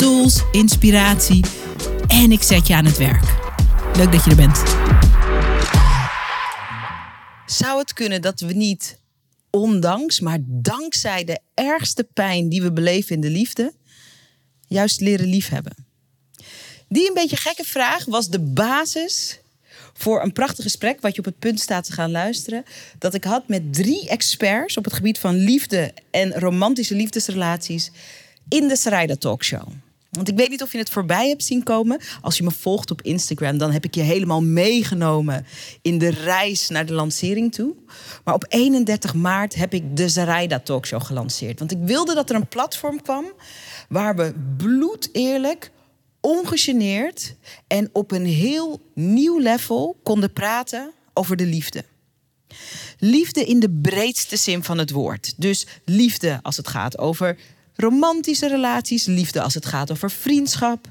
tools, inspiratie en ik zet je aan het werk. Leuk dat je er bent. Zou het kunnen dat we niet ondanks, maar dankzij de ergste pijn die we beleven in de liefde, juist leren liefhebben? Die een beetje gekke vraag was de basis voor een prachtig gesprek, wat je op het punt staat te gaan luisteren. Dat ik had met drie experts op het gebied van liefde en romantische liefdesrelaties in de Sarayda Talkshow. Want ik weet niet of je het voorbij hebt zien komen. Als je me volgt op Instagram, dan heb ik je helemaal meegenomen in de reis naar de lancering toe. Maar op 31 maart heb ik de Zaraida Talkshow gelanceerd. Want ik wilde dat er een platform kwam waar we bloed eerlijk, ongegeneerd en op een heel nieuw level konden praten over de liefde. Liefde in de breedste zin van het woord. Dus liefde als het gaat over romantische relaties, liefde als het gaat over vriendschap,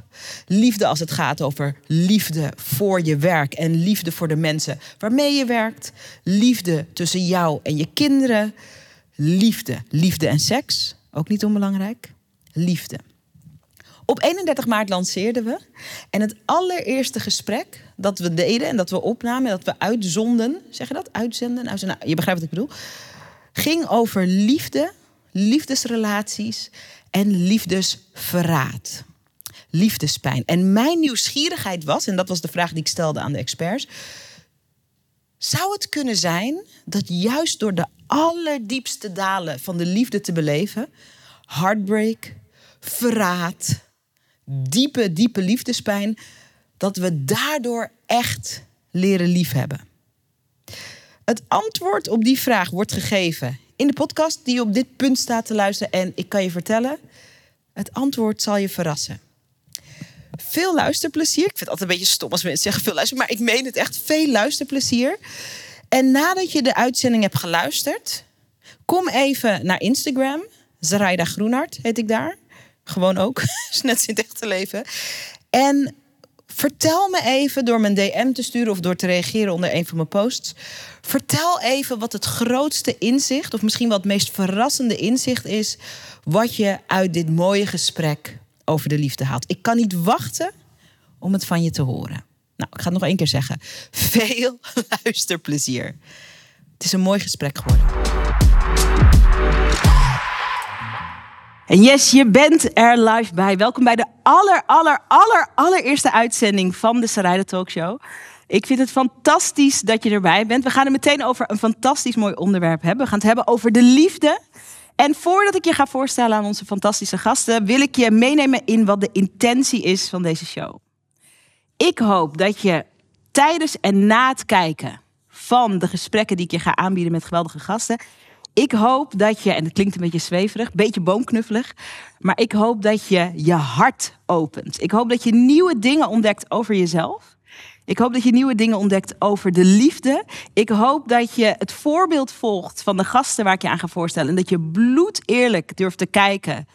liefde als het gaat over liefde voor je werk en liefde voor de mensen waarmee je werkt, liefde tussen jou en je kinderen, liefde, liefde en seks, ook niet onbelangrijk, liefde. Op 31 maart lanceerden we. En het allereerste gesprek dat we deden en dat we opnamen, dat we uitzonden, zeg je dat? Uitzenden? Nou, je begrijpt wat ik bedoel. Ging over liefde liefdesrelaties en liefdesverraad. Liefdespijn. En mijn nieuwsgierigheid was, en dat was de vraag die ik stelde aan de experts. Zou het kunnen zijn dat juist door de allerdiepste dalen van de liefde te beleven, heartbreak, verraad, diepe, diepe liefdespijn, dat we daardoor echt leren liefhebben? Het antwoord op die vraag wordt gegeven in de podcast die op dit punt staat te luisteren. En ik kan je vertellen, het antwoord zal je verrassen. Veel luisterplezier. Ik vind het altijd een beetje stom als mensen zeggen veel luister, maar ik meen het echt. Veel luisterplezier. En nadat je de uitzending hebt geluisterd, kom even naar Instagram. Zaraida Groenhart heet ik daar. Gewoon ook. is net in het echte leven. En Vertel me even door mijn DM te sturen of door te reageren onder een van mijn posts. Vertel even wat het grootste inzicht, of misschien wat het meest verrassende inzicht is, wat je uit dit mooie gesprek over de liefde haalt. Ik kan niet wachten om het van je te horen. Nou, ik ga het nog één keer zeggen. Veel luisterplezier. Het is een mooi gesprek geworden. En yes, je bent er live bij. Welkom bij de aller, aller, aller, allereerste uitzending van de Sarayda Talkshow. Ik vind het fantastisch dat je erbij bent. We gaan het meteen over een fantastisch mooi onderwerp hebben. We gaan het hebben over de liefde. En voordat ik je ga voorstellen aan onze fantastische gasten, wil ik je meenemen in wat de intentie is van deze show. Ik hoop dat je tijdens en na het kijken van de gesprekken die ik je ga aanbieden met geweldige gasten, ik hoop dat je, en het klinkt een beetje zweverig, een beetje boomknuffelig, maar ik hoop dat je je hart opent. Ik hoop dat je nieuwe dingen ontdekt over jezelf. Ik hoop dat je nieuwe dingen ontdekt over de liefde. Ik hoop dat je het voorbeeld volgt van de gasten waar ik je aan ga voorstellen. En dat je bloed eerlijk durft te kijken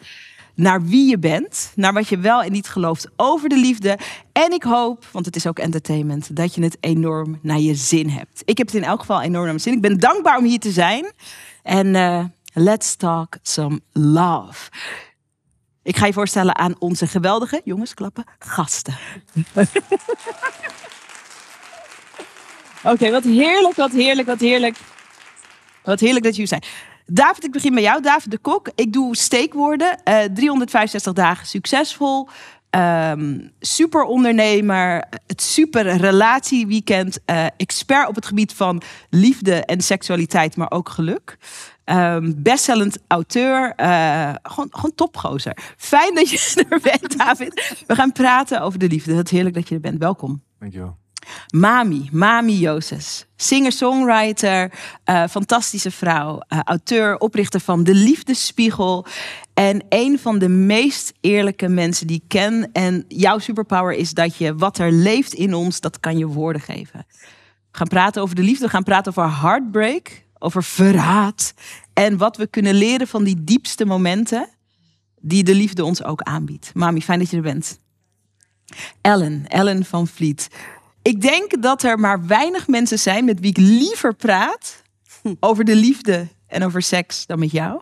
naar wie je bent, naar wat je wel en niet gelooft over de liefde. En ik hoop, want het is ook entertainment, dat je het enorm naar je zin hebt. Ik heb het in elk geval enorm naar mijn zin. Ik ben dankbaar om hier te zijn. En uh, let's talk some love. Ik ga je voorstellen aan onze geweldige, jongens, klappen, gasten. Oké, wat heerlijk, wat heerlijk, wat heerlijk. Wat heerlijk dat jullie zijn. David, ik begin bij jou. David de Kok. Ik doe steekwoorden. Uh, eh, 365 dagen succesvol. Um, super ondernemer, het super relatieweekend, uh, expert op het gebied van liefde en seksualiteit, maar ook geluk. Um, bestsellend auteur, uh, gewoon, gewoon topgozer. Fijn dat je er bent, David. We gaan praten over de liefde. Is heerlijk dat je er bent. Welkom. Dankjewel. Mami, Mami Jozes. Singer-songwriter, uh, fantastische vrouw, uh, auteur, oprichter van De Liefdesspiegel. En een van de meest eerlijke mensen die ik ken. En jouw superpower is dat je wat er leeft in ons, dat kan je woorden geven. We gaan praten over de liefde, we gaan praten over heartbreak, over verraad. En wat we kunnen leren van die diepste momenten die de liefde ons ook aanbiedt. Mami, fijn dat je er bent. Ellen, Ellen van Vliet. Ik denk dat er maar weinig mensen zijn met wie ik liever praat over de liefde en over seks dan met jou.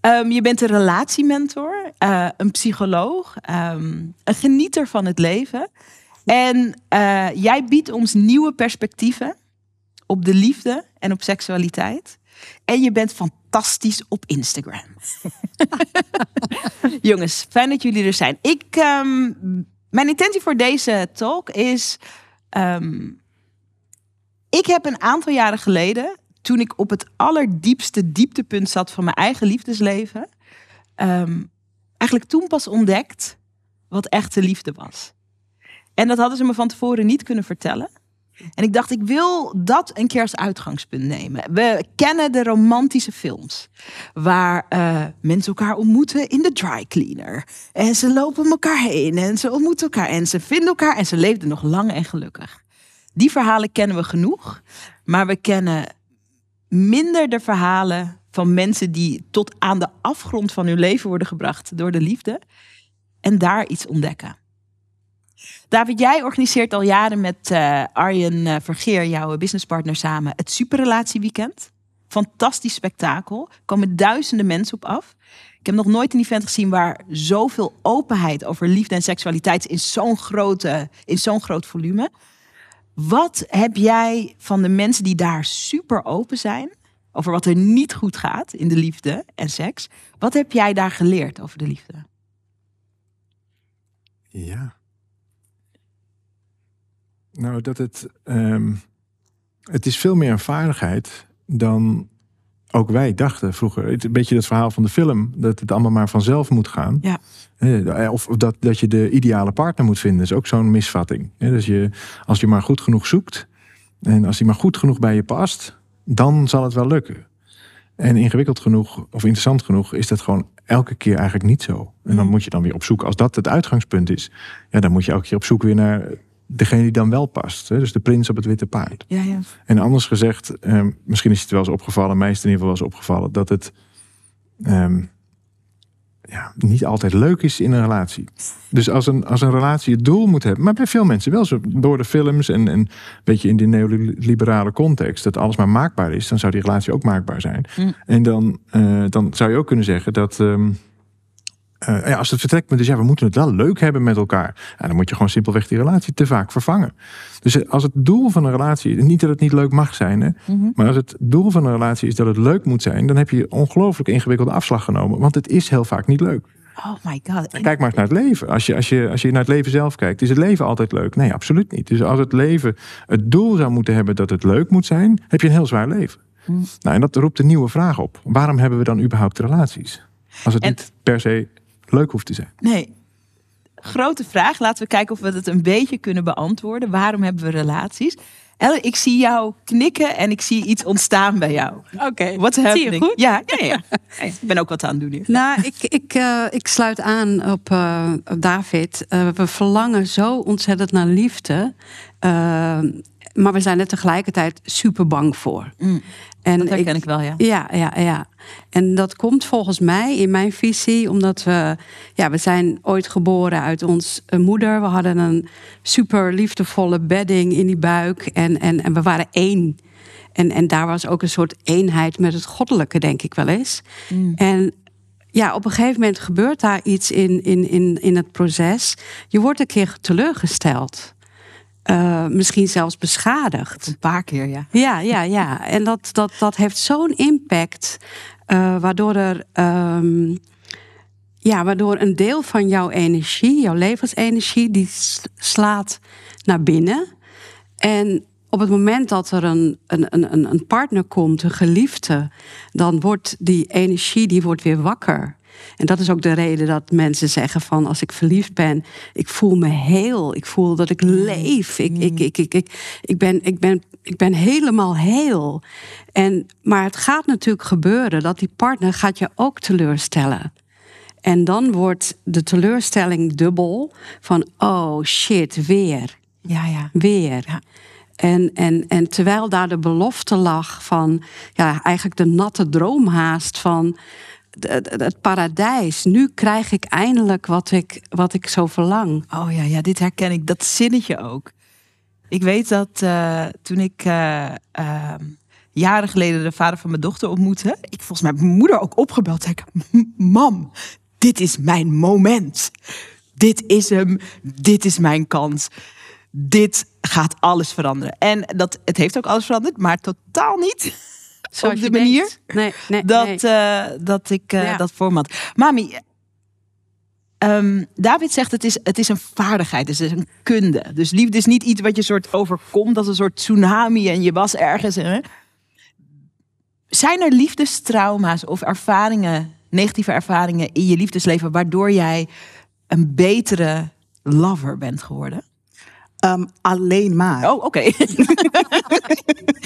Um, je bent een relatiementor, uh, een psycholoog, um, een genieter van het leven. En uh, jij biedt ons nieuwe perspectieven op de liefde en op seksualiteit. En je bent fantastisch op Instagram. Jongens, fijn dat jullie er zijn. Ik, um, mijn intentie voor deze talk is. Um, ik heb een aantal jaren geleden, toen ik op het allerdiepste dieptepunt zat van mijn eigen liefdesleven, um, eigenlijk toen pas ontdekt wat echte liefde was. En dat hadden ze me van tevoren niet kunnen vertellen. En ik dacht, ik wil dat een keer als uitgangspunt nemen. We kennen de romantische films. Waar uh, mensen elkaar ontmoeten in de dry cleaner. En ze lopen elkaar heen en ze ontmoeten elkaar en ze vinden elkaar en ze leefden nog lang en gelukkig. Die verhalen kennen we genoeg. Maar we kennen minder de verhalen van mensen die tot aan de afgrond van hun leven worden gebracht door de liefde. En daar iets ontdekken. David, jij organiseert al jaren met uh, Arjen uh, Vergeer, jouw businesspartner, samen het Superrelatieweekend. Fantastisch spektakel. Er komen duizenden mensen op af. Ik heb nog nooit een event gezien waar zoveel openheid over liefde en seksualiteit in zo'n grote, in zo'n groot volume. Wat heb jij van de mensen die daar super open zijn, over wat er niet goed gaat in de liefde en seks, wat heb jij daar geleerd over de liefde? Ja. Nou, dat het. Um, het is veel meer een vaardigheid dan ook wij dachten vroeger. Een beetje het verhaal van de film, dat het allemaal maar vanzelf moet gaan. Ja. Eh, of dat, dat je de ideale partner moet vinden, is ook zo'n misvatting. Dus je, als je maar goed genoeg zoekt en als die maar goed genoeg bij je past, dan zal het wel lukken. En ingewikkeld genoeg of interessant genoeg is dat gewoon elke keer eigenlijk niet zo. En dan mm. moet je dan weer op zoek, als dat het uitgangspunt is, ja, dan moet je elke keer op zoek weer naar degene die dan wel past. Hè? Dus de prins op het witte paard. Ja, ja. En anders gezegd, eh, misschien is het wel eens opgevallen, mij is het in ieder geval wel eens opgevallen, dat het eh, ja, niet altijd leuk is in een relatie. Dus als een, als een relatie het doel moet hebben, maar bij veel mensen wel zo, door de films en, en een beetje in die neoliberale context, dat alles maar maakbaar is, dan zou die relatie ook maakbaar zijn. Mm. En dan, uh, dan zou je ook kunnen zeggen dat. Um, uh, ja, als het vertrekpunt is, ja, we moeten het wel leuk hebben met elkaar. Ja, dan moet je gewoon simpelweg die relatie te vaak vervangen. Dus eh, als het doel van een relatie, niet dat het niet leuk mag zijn, hè, mhm. maar als het doel van een relatie is dat het leuk moet zijn, dan heb je ongelooflijk ingewikkelde afslag genomen. Want het is heel vaak niet leuk. Oh my god. Kijk maar eens naar het leven. Als je, als, je, als je naar het leven zelf kijkt, is het leven altijd leuk? Nee, absoluut niet. Dus als het leven het doel zou moeten hebben dat het leuk moet zijn, heb je een heel zwaar leven. Mhm. Nou, en dat roept een nieuwe vraag op. Waarom hebben we dan überhaupt relaties? Als het niet per se leuk hoeft te zijn. Nee. Grote vraag. Laten we kijken of we het een beetje kunnen beantwoorden. Waarom hebben we relaties? Ellen, ik zie jou knikken en ik zie iets ontstaan bij jou. Oké. Wat zie je goed? Ja, ja, ja. ik ben ook wat aan het doen hier. Nou, ik, ik, uh, ik sluit aan op, uh, op David. Uh, we verlangen zo ontzettend naar liefde. maar we zijn er tegelijkertijd super bang voor. Mm. En dat herken ik, ik, wel, ja. Ja, ja, ja. En dat komt volgens mij in mijn visie omdat we, ja, we zijn ooit geboren uit ons moeder. We hadden een super liefdevolle bedding in die buik en, en, en we waren één. En, en daar was ook een soort eenheid met het goddelijke, denk ik wel eens. Mm. En ja, op een gegeven moment gebeurt daar iets in, in, in, in het proces. Je wordt een keer teleurgesteld. Uh, misschien zelfs beschadigd. Een paar keer, ja. Ja, ja, ja. En dat, dat, dat heeft zo'n impact, uh, waardoor er. Um, ja, waardoor een deel van jouw energie, jouw levensenergie, die slaat naar binnen. En op het moment dat er een, een, een, een partner komt, een geliefde, dan wordt die energie die wordt weer wakker. En dat is ook de reden dat mensen zeggen van als ik verliefd ben, ik voel me heel. Ik voel dat ik leef. Ik, ik, ik, ik, ik, ik, ben, ik, ben, ik ben helemaal heel. En, maar het gaat natuurlijk gebeuren dat die partner gaat je ook teleurstellen. En dan wordt de teleurstelling dubbel van oh shit, weer. Ja, ja. Weer. Ja. En, en, en terwijl daar de belofte lag van, ja, eigenlijk de natte droomhaast van het, paradijs. Nu krijg ik eindelijk wat ik, wat ik zo verlang. Oh ja, ja, dit herken ik. Dat zinnetje ook. Ik weet dat uh, toen ik uh, uh, jaren geleden de vader van mijn dochter ontmoette, ik volgens mij mijn moeder ook opgebeld. Zei mam, dit is mijn moment. Dit is hem. Dit is mijn kans. Dit gaat alles veranderen. En dat, het heeft ook alles veranderd, maar totaal niet op de manier nee, nee, dat, nee. Uh, dat ik uh, ja. dat had. Mami, um, David zegt het is, het is een vaardigheid, dus het is een kunde. Dus liefde is niet iets wat je soort overkomt als een soort tsunami en je was ergens. Hè? Zijn er liefdestrauma's of ervaringen, negatieve ervaringen in je liefdesleven, waardoor jij een betere lover bent geworden? Um, alleen maar. Oh, oké. Okay.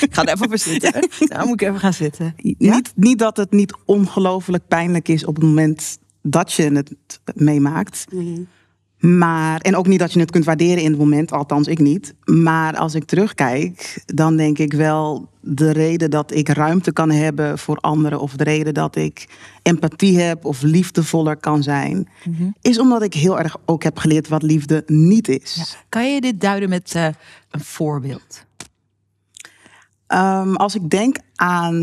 ik ga er even voor zitten. Nou moet ik even gaan zitten. Ja? Niet, niet dat het niet ongelooflijk pijnlijk is op het moment dat je het meemaakt. Mm -hmm. Maar, en ook niet dat je het kunt waarderen in het moment, althans ik niet. Maar als ik terugkijk, dan denk ik wel de reden dat ik ruimte kan hebben voor anderen, of de reden dat ik empathie heb of liefdevoller kan zijn, mm -hmm. is omdat ik heel erg ook heb geleerd wat liefde niet is. Ja. Kan je dit duiden met uh, een voorbeeld? Um, als ik denk aan.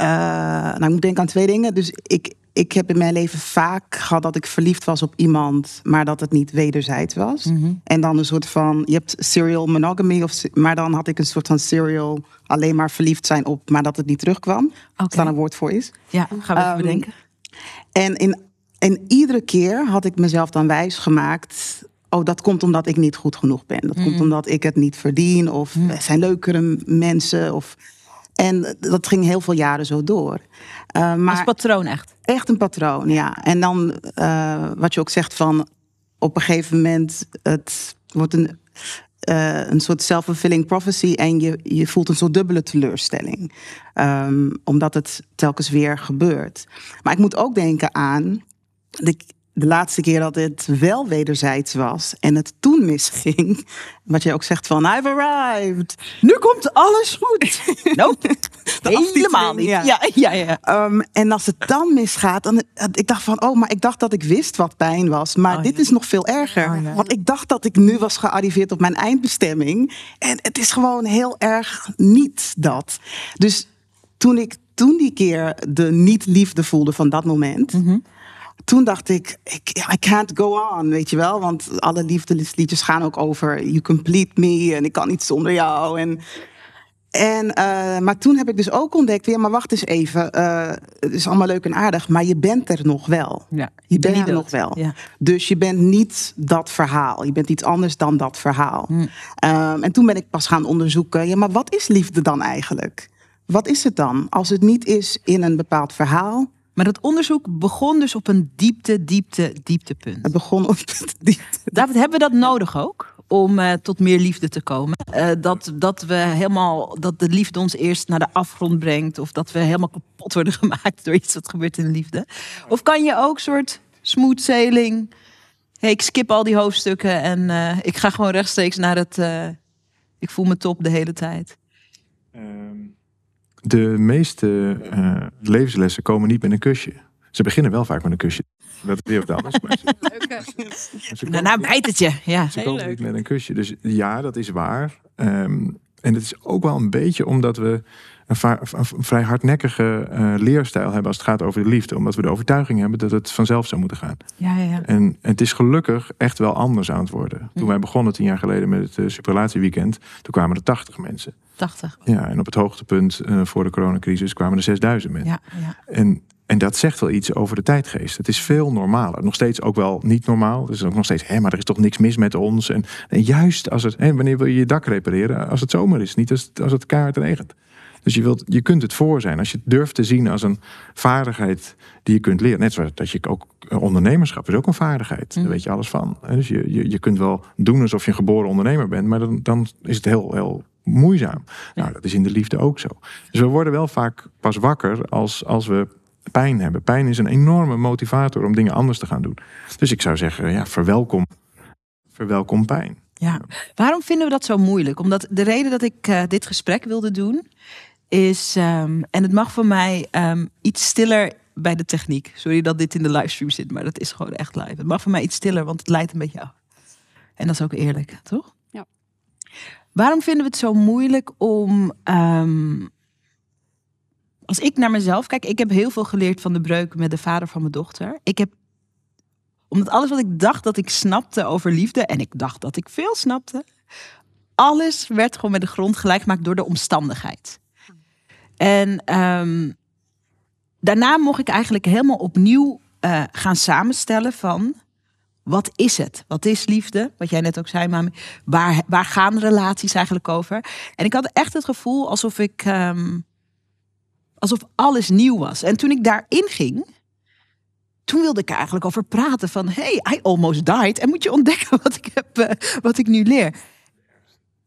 Uh, nou, ik moet denken aan twee dingen. Dus ik, ik heb in mijn leven vaak gehad dat ik verliefd was op iemand, maar dat het niet wederzijds was. Mm -hmm. En dan een soort van, je hebt serial monogamy, of, maar dan had ik een soort van serial alleen maar verliefd zijn op, maar dat het niet terugkwam. Okay. Als daar een woord voor is. Ja, gaan we even um, bedenken. En in, en iedere keer had ik mezelf dan wijs gemaakt. Oh, dat komt omdat ik niet goed genoeg ben. Dat mm. komt omdat ik het niet verdien. Of mm. er zijn leukere mensen. Of en dat ging heel veel jaren zo door. Uh, maar Als patroon echt? Echt een patroon, ja. En dan uh, wat je ook zegt van... op een gegeven moment, het wordt een, uh, een soort self-fulfilling prophecy... en je, je voelt een soort dubbele teleurstelling. Um, omdat het telkens weer gebeurt. Maar ik moet ook denken aan... De, de laatste keer dat het wel wederzijds was en het toen misging, wat jij ook zegt van I've arrived, nu komt alles goed. Nope, helemaal niet. Ja, ja, ja. ja. Um, en als het dan misgaat, dan ik dacht van oh, maar ik dacht dat ik wist wat pijn was, maar Oh, dit ja. is nog veel erger, Oh, ja. want ik dacht dat ik nu was gearriveerd op mijn eindbestemming en het is gewoon heel erg niet dat. Dus toen ik toen die keer de niet liefde voelde van dat moment Mhm. Toen dacht ik, ik, I can't go on, weet je wel. Want alle liefdesliedjes gaan ook over you complete me en ik kan niet zonder jou. En, en, uh, maar toen heb ik dus ook ontdekt, ja, maar wacht eens even. Uh, het is allemaal leuk en aardig, maar je bent er nog wel. Ja, je bent er nog wel. Ja. Dus je bent niet dat verhaal. Je bent iets anders dan dat verhaal. Hm. Um, en toen ben ik pas gaan onderzoeken, ja, maar wat is liefde dan eigenlijk? Wat is het dan? Als het niet is in een bepaald verhaal, Maar dat onderzoek begon dus op een diepte, diepte, dieptepunt. het begon op het diepte. David, hebben we dat nodig ook? Om uh, tot meer liefde te komen? Uh, dat, dat we helemaal, dat de liefde ons eerst naar de afgrond brengt. Of dat we helemaal kapot worden gemaakt door iets wat gebeurt in de liefde. Of kan je ook soort smooth sailing. Hey, ik skip al die hoofdstukken en uh, ik ga gewoon rechtstreeks naar het. ik voel me top de hele tijd. Um de meeste uh, levenslessen komen niet met een kusje. Ze beginnen wel vaak met een kusje. Dat is weer wat anders. Maar ze, Daarna bijt het je. Ja, ze komen niet met een kusje. Dus ja, dat is waar. Um, en het is ook wel een beetje omdat we een, een vrij hardnekkige uh, leerstijl hebben als het gaat over de liefde. Omdat we de overtuiging hebben dat het vanzelf zou moeten gaan. Ja, ja, ja. En het is gelukkig echt wel anders aan het worden. Toen Mhm. wij begonnen tien jaar geleden met het uh, superrelatieweekend, toen kwamen er 80 mensen. 80. Ja, en op het hoogtepunt uh, voor de coronacrisis kwamen er 6000 mensen. Ja, ja. En, en dat zegt wel iets over de tijdgeest. Het is veel normaler. Nog steeds ook wel niet normaal. Het is ook nog steeds, hé, maar er is toch niks mis met ons. En, en juist als het, hé, wanneer wil je je dak repareren? Als het zomer is, niet als, als het kaart regent. Dus je, wilt, je kunt het voor zijn. Als je het durft te zien als een vaardigheid die je kunt leren. Net zoals dat je ook ondernemerschap is ook een vaardigheid. Daar weet je alles van. Dus je, je, je kunt wel doen alsof je een geboren ondernemer bent, maar dan, dan is het heel, heel moeizaam. Nou, dat is in de liefde ook zo. Dus we worden wel vaak pas wakker als, als we pijn hebben. Pijn is een enorme motivator om dingen anders te gaan doen. Dus ik zou zeggen, ja, verwelkom, verwelkom pijn. Ja, waarom vinden we dat zo moeilijk? Omdat de reden dat ik uh, dit gesprek wilde doen is, um, en het mag voor mij um, iets stiller bij de techniek. Sorry dat dit in de livestream zit, maar dat is gewoon echt live. Het mag voor mij iets stiller, want het leidt een beetje af. En dat is ook eerlijk, toch? Ja. Waarom vinden we het zo moeilijk om. Um, als ik naar mezelf kijk, ik heb heel veel geleerd van de breuk met de vader van mijn dochter. Ik heb omdat alles wat ik dacht dat ik snapte over liefde, en ik dacht dat ik veel snapte, alles werd gewoon met de grond gelijk gemaakt door de omstandigheid. En um, daarna mocht ik eigenlijk helemaal opnieuw uh, gaan samenstellen van wat is het? Wat is liefde? Wat jij net ook zei, mami. Waar, waar gaan relaties eigenlijk over? En ik had echt het gevoel alsof ik. Um, alsof alles nieuw was. En toen ik daarin ging, toen wilde ik eigenlijk over praten van... hey, I almost died. En moet je ontdekken wat ik, heb, uh, wat ik nu leer.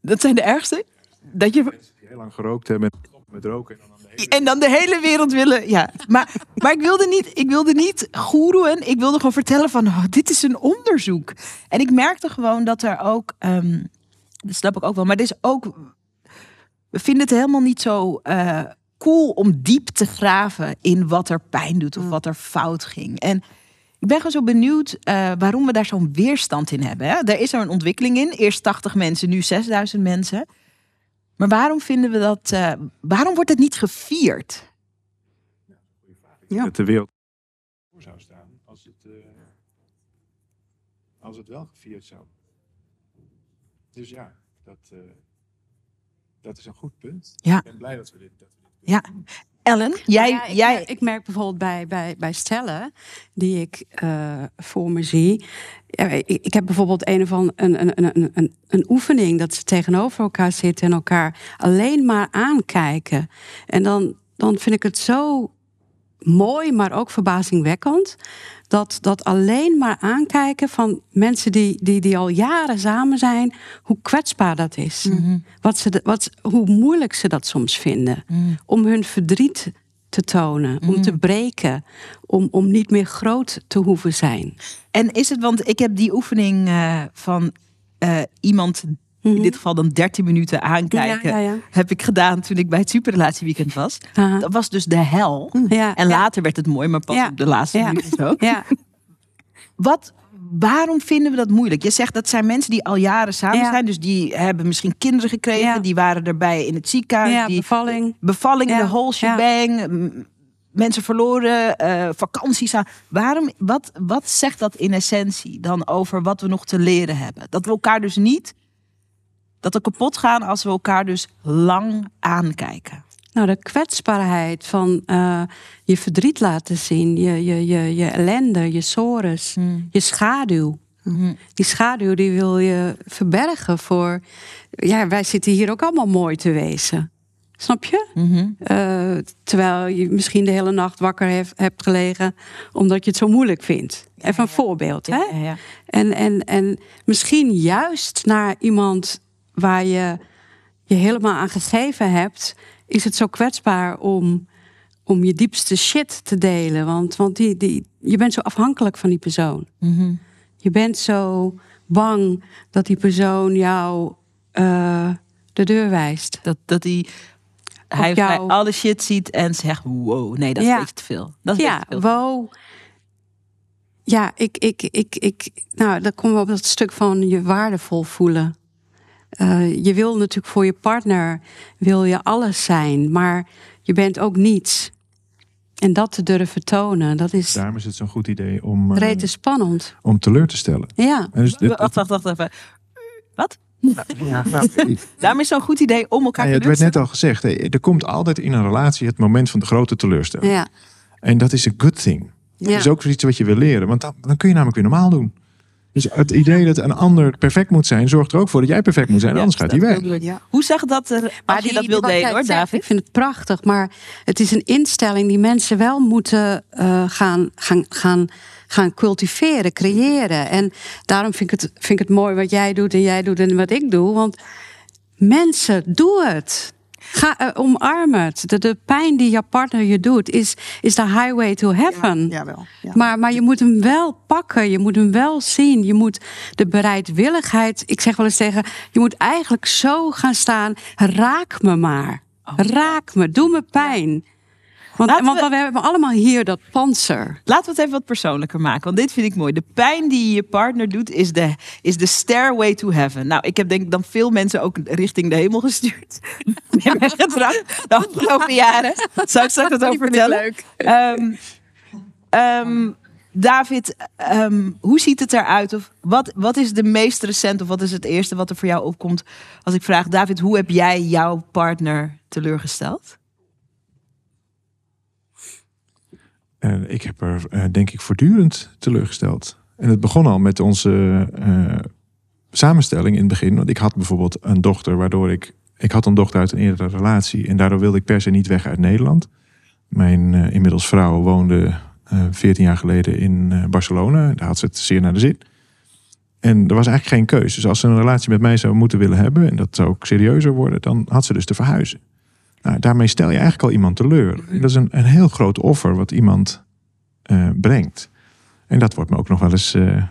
Dat zijn de ergste. Dat je... Heel lang gerookt hebben met roken. En dan, de hele... en dan de hele wereld willen... Ja, maar, maar ik wilde niet, ik wilde niet goeroen. Ik wilde gewoon vertellen van... Oh, dit is een onderzoek. En ik merkte gewoon dat er ook... Um, dat snap ik ook wel. Maar er is ook... We vinden het helemaal niet zo... Uh, cool om diep te graven in wat er pijn doet of wat er fout ging. En ik ben gewoon zo benieuwd uh, waarom we daar zo'n weerstand in hebben. Hè? Er is er een ontwikkeling in. Eerst 80 mensen, nu 6000 mensen. Maar waarom vinden we dat? Uh, waarom wordt het niet gevierd? Ja. Dat de wereld voor zou staan als het, uh, als het wel gevierd zou. Dus ja, dat, dat is een goed punt. Ja. Ik ben blij dat we dit. Dat we dit ja. Ellen, jij. Ja, ik, jij... Merk, ik merk bijvoorbeeld bij, bij, bij stellen die ik uh, voor me zie. Ja, ik, ik, heb bijvoorbeeld een of een, een, een, een, een oefening dat ze tegenover elkaar zitten en elkaar alleen maar aankijken. En dan, dan vind ik het zo mooi, maar ook verbazingwekkend. Dat, dat alleen maar aankijken van mensen die, die, die al jaren samen zijn, hoe kwetsbaar dat is. Mm -hmm. wat ze, wat, hoe moeilijk ze dat soms vinden. Mm. Om hun verdriet te tonen, mm. om te breken, om, om niet meer groot te hoeven zijn. En is het, want ik heb die oefening uh, van uh, iemand in dit geval dan 13 minuten aankijken. Ja, ja, ja. Heb ik gedaan toen ik bij het superrelatieweekend was. Dat was dus de hel. en later werd het mooi, maar pas op de laatste minuut. Ja. Wat, waarom vinden we dat moeilijk? Je zegt dat zijn mensen die al jaren samen zijn. Dus die hebben misschien kinderen gekregen. Die waren erbij in het ziekenhuis. Ja, die, bevalling. Bevalling, de whole shebang. Mensen verloren, uh, vakanties. Waarom, wat, wat zegt dat in essentie dan over wat we nog te leren hebben? Dat we elkaar dus niet dat we kapot gaan als we elkaar dus lang aankijken. Nou, de kwetsbaarheid van uh, je verdriet laten zien, je, je, je, je ellende, je sores, mm. je schaduw. Mm-hmm. Die schaduw die wil je verbergen voor. Ja, wij zitten hier ook allemaal mooi te wezen. Snap je? Mm-hmm. Uh, terwijl je misschien de hele nacht wakker hebt gelegen omdat je het zo moeilijk vindt. Ja, Even een ja. voorbeeld. Ja, hè? ja, En, en, en misschien juist naar iemand waar je je helemaal aan gegeven hebt, is het zo kwetsbaar om, om je diepste shit te delen. Want, want die, die, je bent zo afhankelijk van die persoon. Mm-hmm. Je bent zo bang dat die persoon jou uh, de deur wijst. Dat, dat die, hij, jou... hij alle shit ziet en zegt: wow, nee, dat is ja. te veel. Dat is ja, te veel. wow. Ja, ik, ik, ik, ik, nou, dan komen we op dat stuk van je waardevol voelen. Uh, je wil natuurlijk voor je partner wil je alles zijn, maar je bent ook niets. En dat te durven tonen, dat is Daarom is het zo'n goed idee om, rete spannend. om teleur te stellen. Ja, dus dit- Wacht, wacht, wacht even. Wat? ja, nou, Daarom is zo'n goed idee om elkaar Ja, te het werd net al gezegd, hè, er komt altijd in een relatie het moment van de grote teleurstelling. ja, En dat is een good thing. Dat Ja. is ook zoiets wat je wil leren, want dan, dan kun je namelijk weer normaal doen. Dus het idee dat een ander perfect moet zijn, zorgt er ook voor dat jij perfect moet zijn. anders gaat hij weg. Ja. Hoe zag dat er, als je dat wil delen hoor, David? Ik vind het prachtig, maar het is een instelling die mensen wel moeten uh, gaan, gaan, gaan gaan cultiveren, creëren. En daarom vind ik, het, vind ik het mooi wat jij doet en jij doet en wat ik doe. Want mensen, doe het. Ga, uh, omarm het. De, de, pijn die je partner je doet, is, is de highway to heaven. Ja, jawel, ja. Maar, maar je moet hem wel pakken. Je moet hem wel zien. Je moet de bereidwilligheid. Ik zeg wel eens tegen. Je moet eigenlijk zo gaan staan. Raak me maar. Oh. Raak me. Doe me pijn. Want, want we... hebben allemaal hier dat panzer. Laten we het even wat persoonlijker maken. Want dit vind ik mooi. De pijn die je partner doet, is de, is de stairway to heaven. Nou, ik heb denk ik dan veel mensen ook richting de hemel gestuurd. de afgelopen jaren. Zou ik straks wat over vertellen. Leuk. Um, um, David, um, hoe ziet het eruit? Of wat, wat is de meest recent of wat is het eerste wat er voor jou opkomt als ik vraag, David, hoe heb jij jouw partner teleurgesteld? En ik heb er uh, denk ik voortdurend teleurgesteld. En het begon al met onze uh, samenstelling in het begin. Want ik had bijvoorbeeld een dochter waardoor ik... Ik had een dochter uit een eerdere relatie. En daardoor wilde ik per se niet weg uit Nederland. Mijn uh, inmiddels vrouw woonde 14 jaar geleden in Barcelona. Daar had ze het zeer naar de zin. En er was eigenlijk geen keuze. Dus als ze een relatie met mij zou moeten willen hebben... en dat zou ook serieuzer worden... dan had ze dus te verhuizen. Nou, daarmee stel je eigenlijk al iemand teleur. Dat is een, een heel groot offer wat iemand uh, brengt. En dat wordt me ook nog wel eens uh,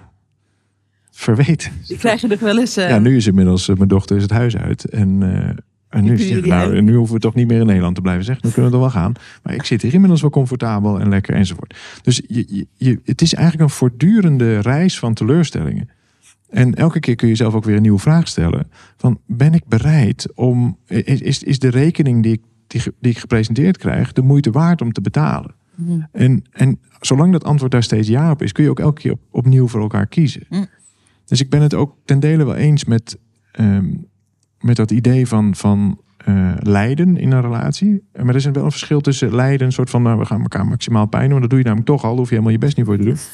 verweten. Je nog wel eens. Uh... Ja, nu is inmiddels mijn dochter is het huis uit. En, en nu, is het, nou, nu hoeven we toch niet meer in Nederland te blijven zeggen. Nu kunnen we er wel gaan. Maar ik zit hier inmiddels wel comfortabel en lekker enzovoort. Dus je, je, het is eigenlijk een voortdurende reis van teleurstellingen. En elke keer kun je jezelf ook weer een nieuwe vraag stellen. Van ben ik bereid om. Is, is de rekening die ik, die, die ik gepresenteerd krijg de moeite waard om te betalen? Mm. En, en zolang dat antwoord daar steeds ja op is, kun je ook elke keer op, opnieuw voor elkaar kiezen. Mm. Dus ik ben het ook ten dele wel eens met, um, met dat idee van, van uh, lijden in een relatie. Maar er is wel een verschil tussen lijden, een soort van nou, we gaan elkaar maximaal pijn doen. Dat doe je namelijk toch al, hoef je helemaal je best niet voor te doen.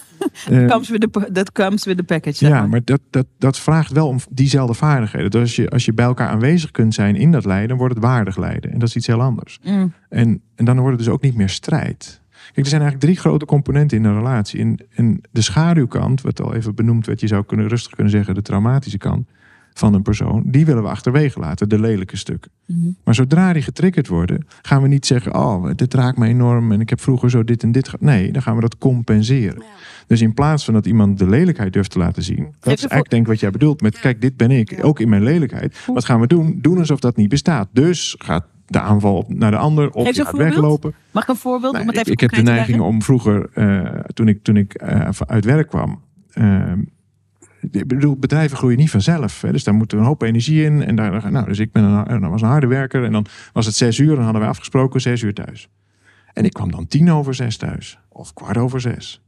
Dat comes with the, that comes with the package. Ja, maar dat, dat, dat vraagt wel om diezelfde vaardigheden. Dus als je, als je bij elkaar aanwezig kunt zijn in dat lijden, wordt het waardig lijden. En dat is iets heel anders. Mm. En, en dan wordt het dus ook niet meer strijd. Kijk, er zijn eigenlijk drie grote componenten in een relatie. En, en de schaduwkant, wat al even benoemd werd, je zou kunnen, rustig kunnen zeggen de traumatische kant van een persoon, die willen we achterwege laten, de lelijke stukken. Mm -hmm. Maar zodra die getriggerd worden, gaan we niet zeggen: Oh, dit raakt me enorm en ik heb vroeger zo dit en dit. Nee, dan gaan we dat compenseren. Ja. Dus in plaats van dat iemand de lelijkheid durft te laten zien, dat is eigenlijk denk wat jij bedoelt met: Kijk, dit ben ik, ook in mijn lelijkheid. Wat gaan we doen? Doen alsof dat niet bestaat. Dus gaat de aanval op naar de ander of je gaat weglopen. Mag ik een voorbeeld? Nou, om het even ik, ik heb de neiging om vroeger, uh, toen ik, toen ik uh, uit werk kwam. Uh, ik bedoel, bedrijven groeien niet vanzelf. Hè? Dus daar moet een hoop energie in. En daar, nou, dus ik ben nou, was een harde werker. En dan was het zes uur. En hadden we afgesproken zes uur thuis. En ik kwam dan tien over zes thuis. Of kwart over zes.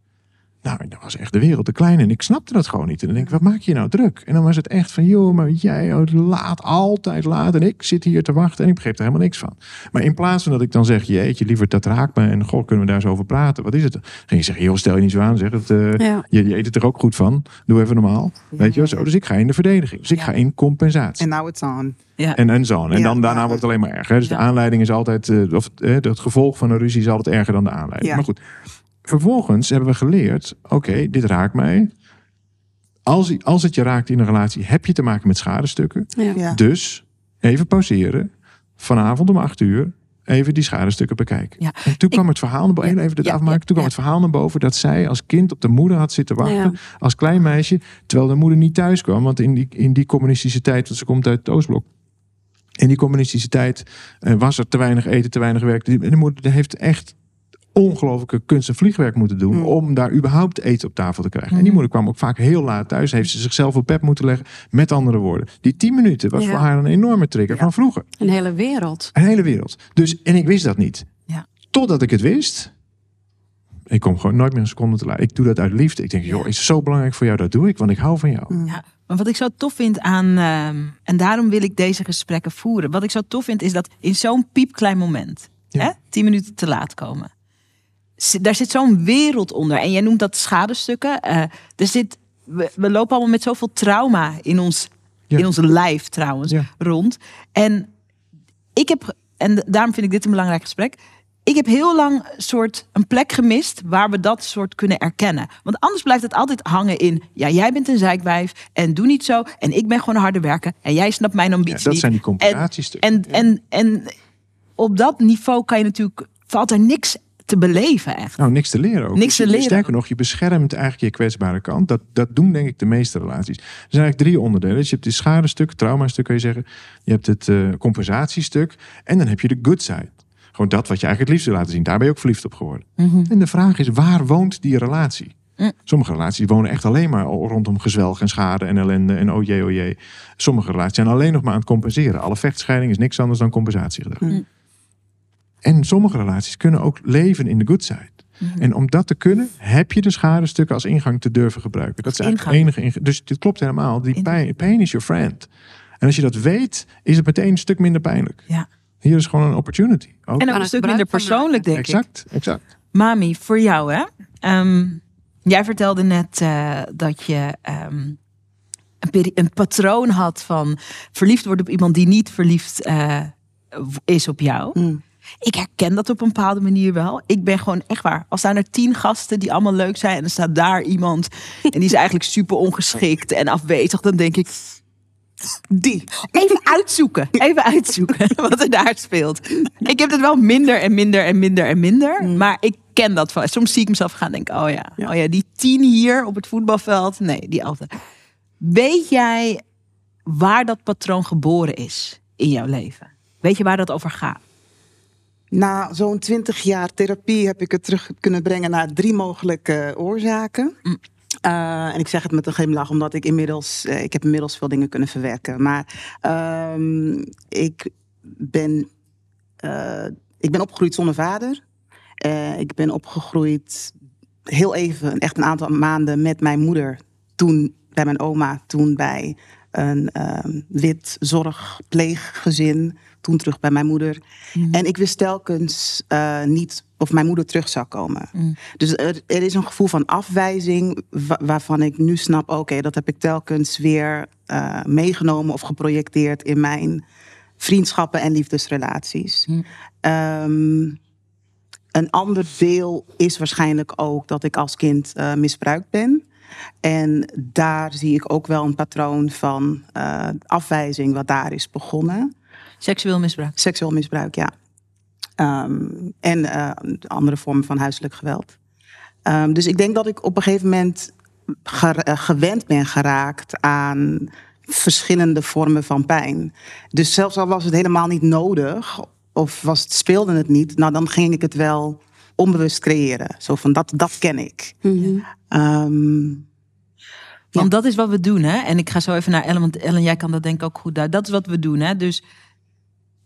Nou, dat was echt de wereld te klein. En ik snapte dat gewoon niet. En dan denk ik, wat maak je nou druk? En dan was het echt van, joh, maar jij oh, laat, altijd laat. En ik zit hier te wachten en ik begreep er helemaal niks van. Maar in plaats van dat ik dan zeg, jeetje, liever dat raakt me. En goh, kunnen we daar eens over praten? Wat is het? Ging je zeggen, joh, stel je niet zo aan. Zeg het, uh, ja. je, je, eet het er ook goed van. Doe even normaal. Ja. Weet je zo. Dus ik ga in de verdediging. Dus ik ga in compensatie. En now it's on. Ja. En, en zo. En dan daarna wordt het alleen maar erger. Dus de aanleiding is altijd, uh, of uh, het gevolg van een ruzie is altijd erger dan de aanleiding. Maar goed. Vervolgens hebben we geleerd, oké, okay, dit raakt mij. Als, als het je raakt in een relatie, heb je te maken met schadestukken. Ja. Ja. Dus even pauzeren. Vanavond om acht uur even die schadestukken bekijken. Ja. En toen kwam het verhaal naar boven, even dit afmaken. Toen kwam het verhaal naar boven dat zij als kind op de moeder had zitten wachten. Als klein meisje. Terwijl de moeder niet thuis kwam. Want in die, in die communistische tijd, want ze komt uit het Oostblok. In die communistische tijd uh, was er te weinig eten, te weinig werk. De moeder heeft echt ongelooflijke kunst en vliegwerk moeten doen. Mm. om daar überhaupt eten op tafel te krijgen. Mm. En die moeder kwam ook vaak heel laat thuis. Heeft ze zichzelf op bed moeten leggen. Met andere woorden, die tien minuten was ja. voor haar een enorme trigger ja. van vroeger. Een hele wereld. Een hele wereld. Dus, en ik wist dat niet. Ja. Totdat ik het wist. Ik kom gewoon nooit meer een seconde te laat. Ik doe dat uit liefde. Ik denk, joh, is het zo belangrijk voor jou? Dat doe ik, want ik hou van jou. Mm. Ja. Maar wat ik zo tof vind aan, uh, en daarom wil ik deze gesprekken voeren. Wat ik zo tof vind is dat in zo'n piepklein moment, hè, tien minuten te laat komen daar zit zo'n wereld onder. En jij noemt dat schadestukken. Uh, er zit we, we lopen allemaal met zoveel trauma in ons, Ja. in ons lijf trouwens Ja. rond. En ik heb, en daarom vind ik dit een belangrijk gesprek. Ik heb heel lang soort een plek gemist waar we dat soort kunnen erkennen. Want anders blijft het altijd hangen in, ja, jij bent een zeikwijf en doe niet zo. En ik ben gewoon een harde werker en jij snapt mijn ambitie Ja, dat zijn die compensatiestukken. En, en, en op dat niveau kan je natuurlijk, valt er niks te beleven echt. Nou, niks te leren ook. Niks te leren. Sterker nog, je beschermt eigenlijk je kwetsbare kant. Dat, dat doen denk ik de meeste relaties. Er zijn eigenlijk drie onderdelen. Dus je hebt het schadestuk, traumastuk kan je zeggen. Je hebt het eh, compensatiestuk. En dan heb je de good side. Gewoon dat wat je eigenlijk het liefst wil laten zien. Daar ben je ook verliefd op geworden. En de vraag is, waar woont die relatie? Mm. Sommige relaties wonen echt alleen maar rondom gezwelg en schade en ellende en oh jee, oh jee. Sommige relaties zijn alleen nog maar aan het compenseren. Alle vechtscheiding is niks anders dan compensatiegedrag. Mm. En sommige relaties kunnen ook leven in de good side. Mhm. En om dat te kunnen, heb je de schadestukken als ingang te durven gebruiken. Dat is eigenlijk de enige ingang. Dus dit klopt helemaal. Die pijn, pain is your friend. En als je dat weet, is het meteen een stuk minder pijnlijk. Ja. Hier is gewoon een opportunity. Ook. En ook een stuk minder persoonlijk, denk ik. exact, exact. Mami, voor jou hè. Ehm, jij vertelde net eh, dat je ehm, een, peri- een patroon had van verliefd worden op iemand die niet verliefd eh, is op jou. Mm. Ik herken dat op een bepaalde manier wel. Ik ben gewoon echt waar. Als zijn er tien gasten die allemaal leuk zijn en er staat daar iemand en die is eigenlijk super ongeschikt en afwezig, dan denk ik. Die. Even uitzoeken. Even uitzoeken wat er daar speelt. Ik heb het wel minder en minder en minder en minder. Maar ik ken dat van. Soms zie ik mezelf gaan denken: oh ja, Ja. oh ja, die tien hier op het voetbalveld. Nee, die altijd. Weet jij waar dat patroon geboren is in jouw leven? Weet je waar dat over gaat? Na zo'n twintig jaar therapie heb ik het terug kunnen brengen naar drie mogelijke oorzaken. Mm. Eh, en ik zeg het met een glimlach, omdat ik inmiddels, eh, ik heb inmiddels veel dingen kunnen verwerken. Maar ehm, ik ben, eh, ik ben opgegroeid zonder vader. Eh, ik ben opgegroeid heel even, echt een aantal maanden met mijn moeder. Toen bij mijn oma, toen bij een ehm, wit zorgpleeggezin. Toen terug bij mijn moeder. En ik wist telkens eh, niet of mijn moeder terug zou komen. Mm. Dus er, er is een gevoel van afwijzing wa- waarvan ik nu snap... oké, dat heb ik telkens weer eh, meegenomen of geprojecteerd... in mijn vriendschappen en liefdesrelaties. Mm. Ehm, een ander deel is waarschijnlijk ook dat ik als kind eh, misbruikt ben. En daar zie ik ook wel een patroon van afwijzing wat daar is begonnen. Seksueel misbruik. Seksueel misbruik, ja. Ehm, en eh, andere vormen van huiselijk geweld. Ehm, dus ik denk dat ik op een gegeven moment ge- eh, gewend ben geraakt aan verschillende vormen van pijn. Dus zelfs al was het helemaal niet nodig, of was het, speelde het niet, nou dan ging ik het wel onbewust creëren. Zo van dat, dat ken ik. Mhm. Ehm, Want dat is wat we doen, hè? En ik ga zo even naar Ellen, want Ellen, jij kan dat denk ik ook goed duiden. Dat is wat we doen, hè? Dus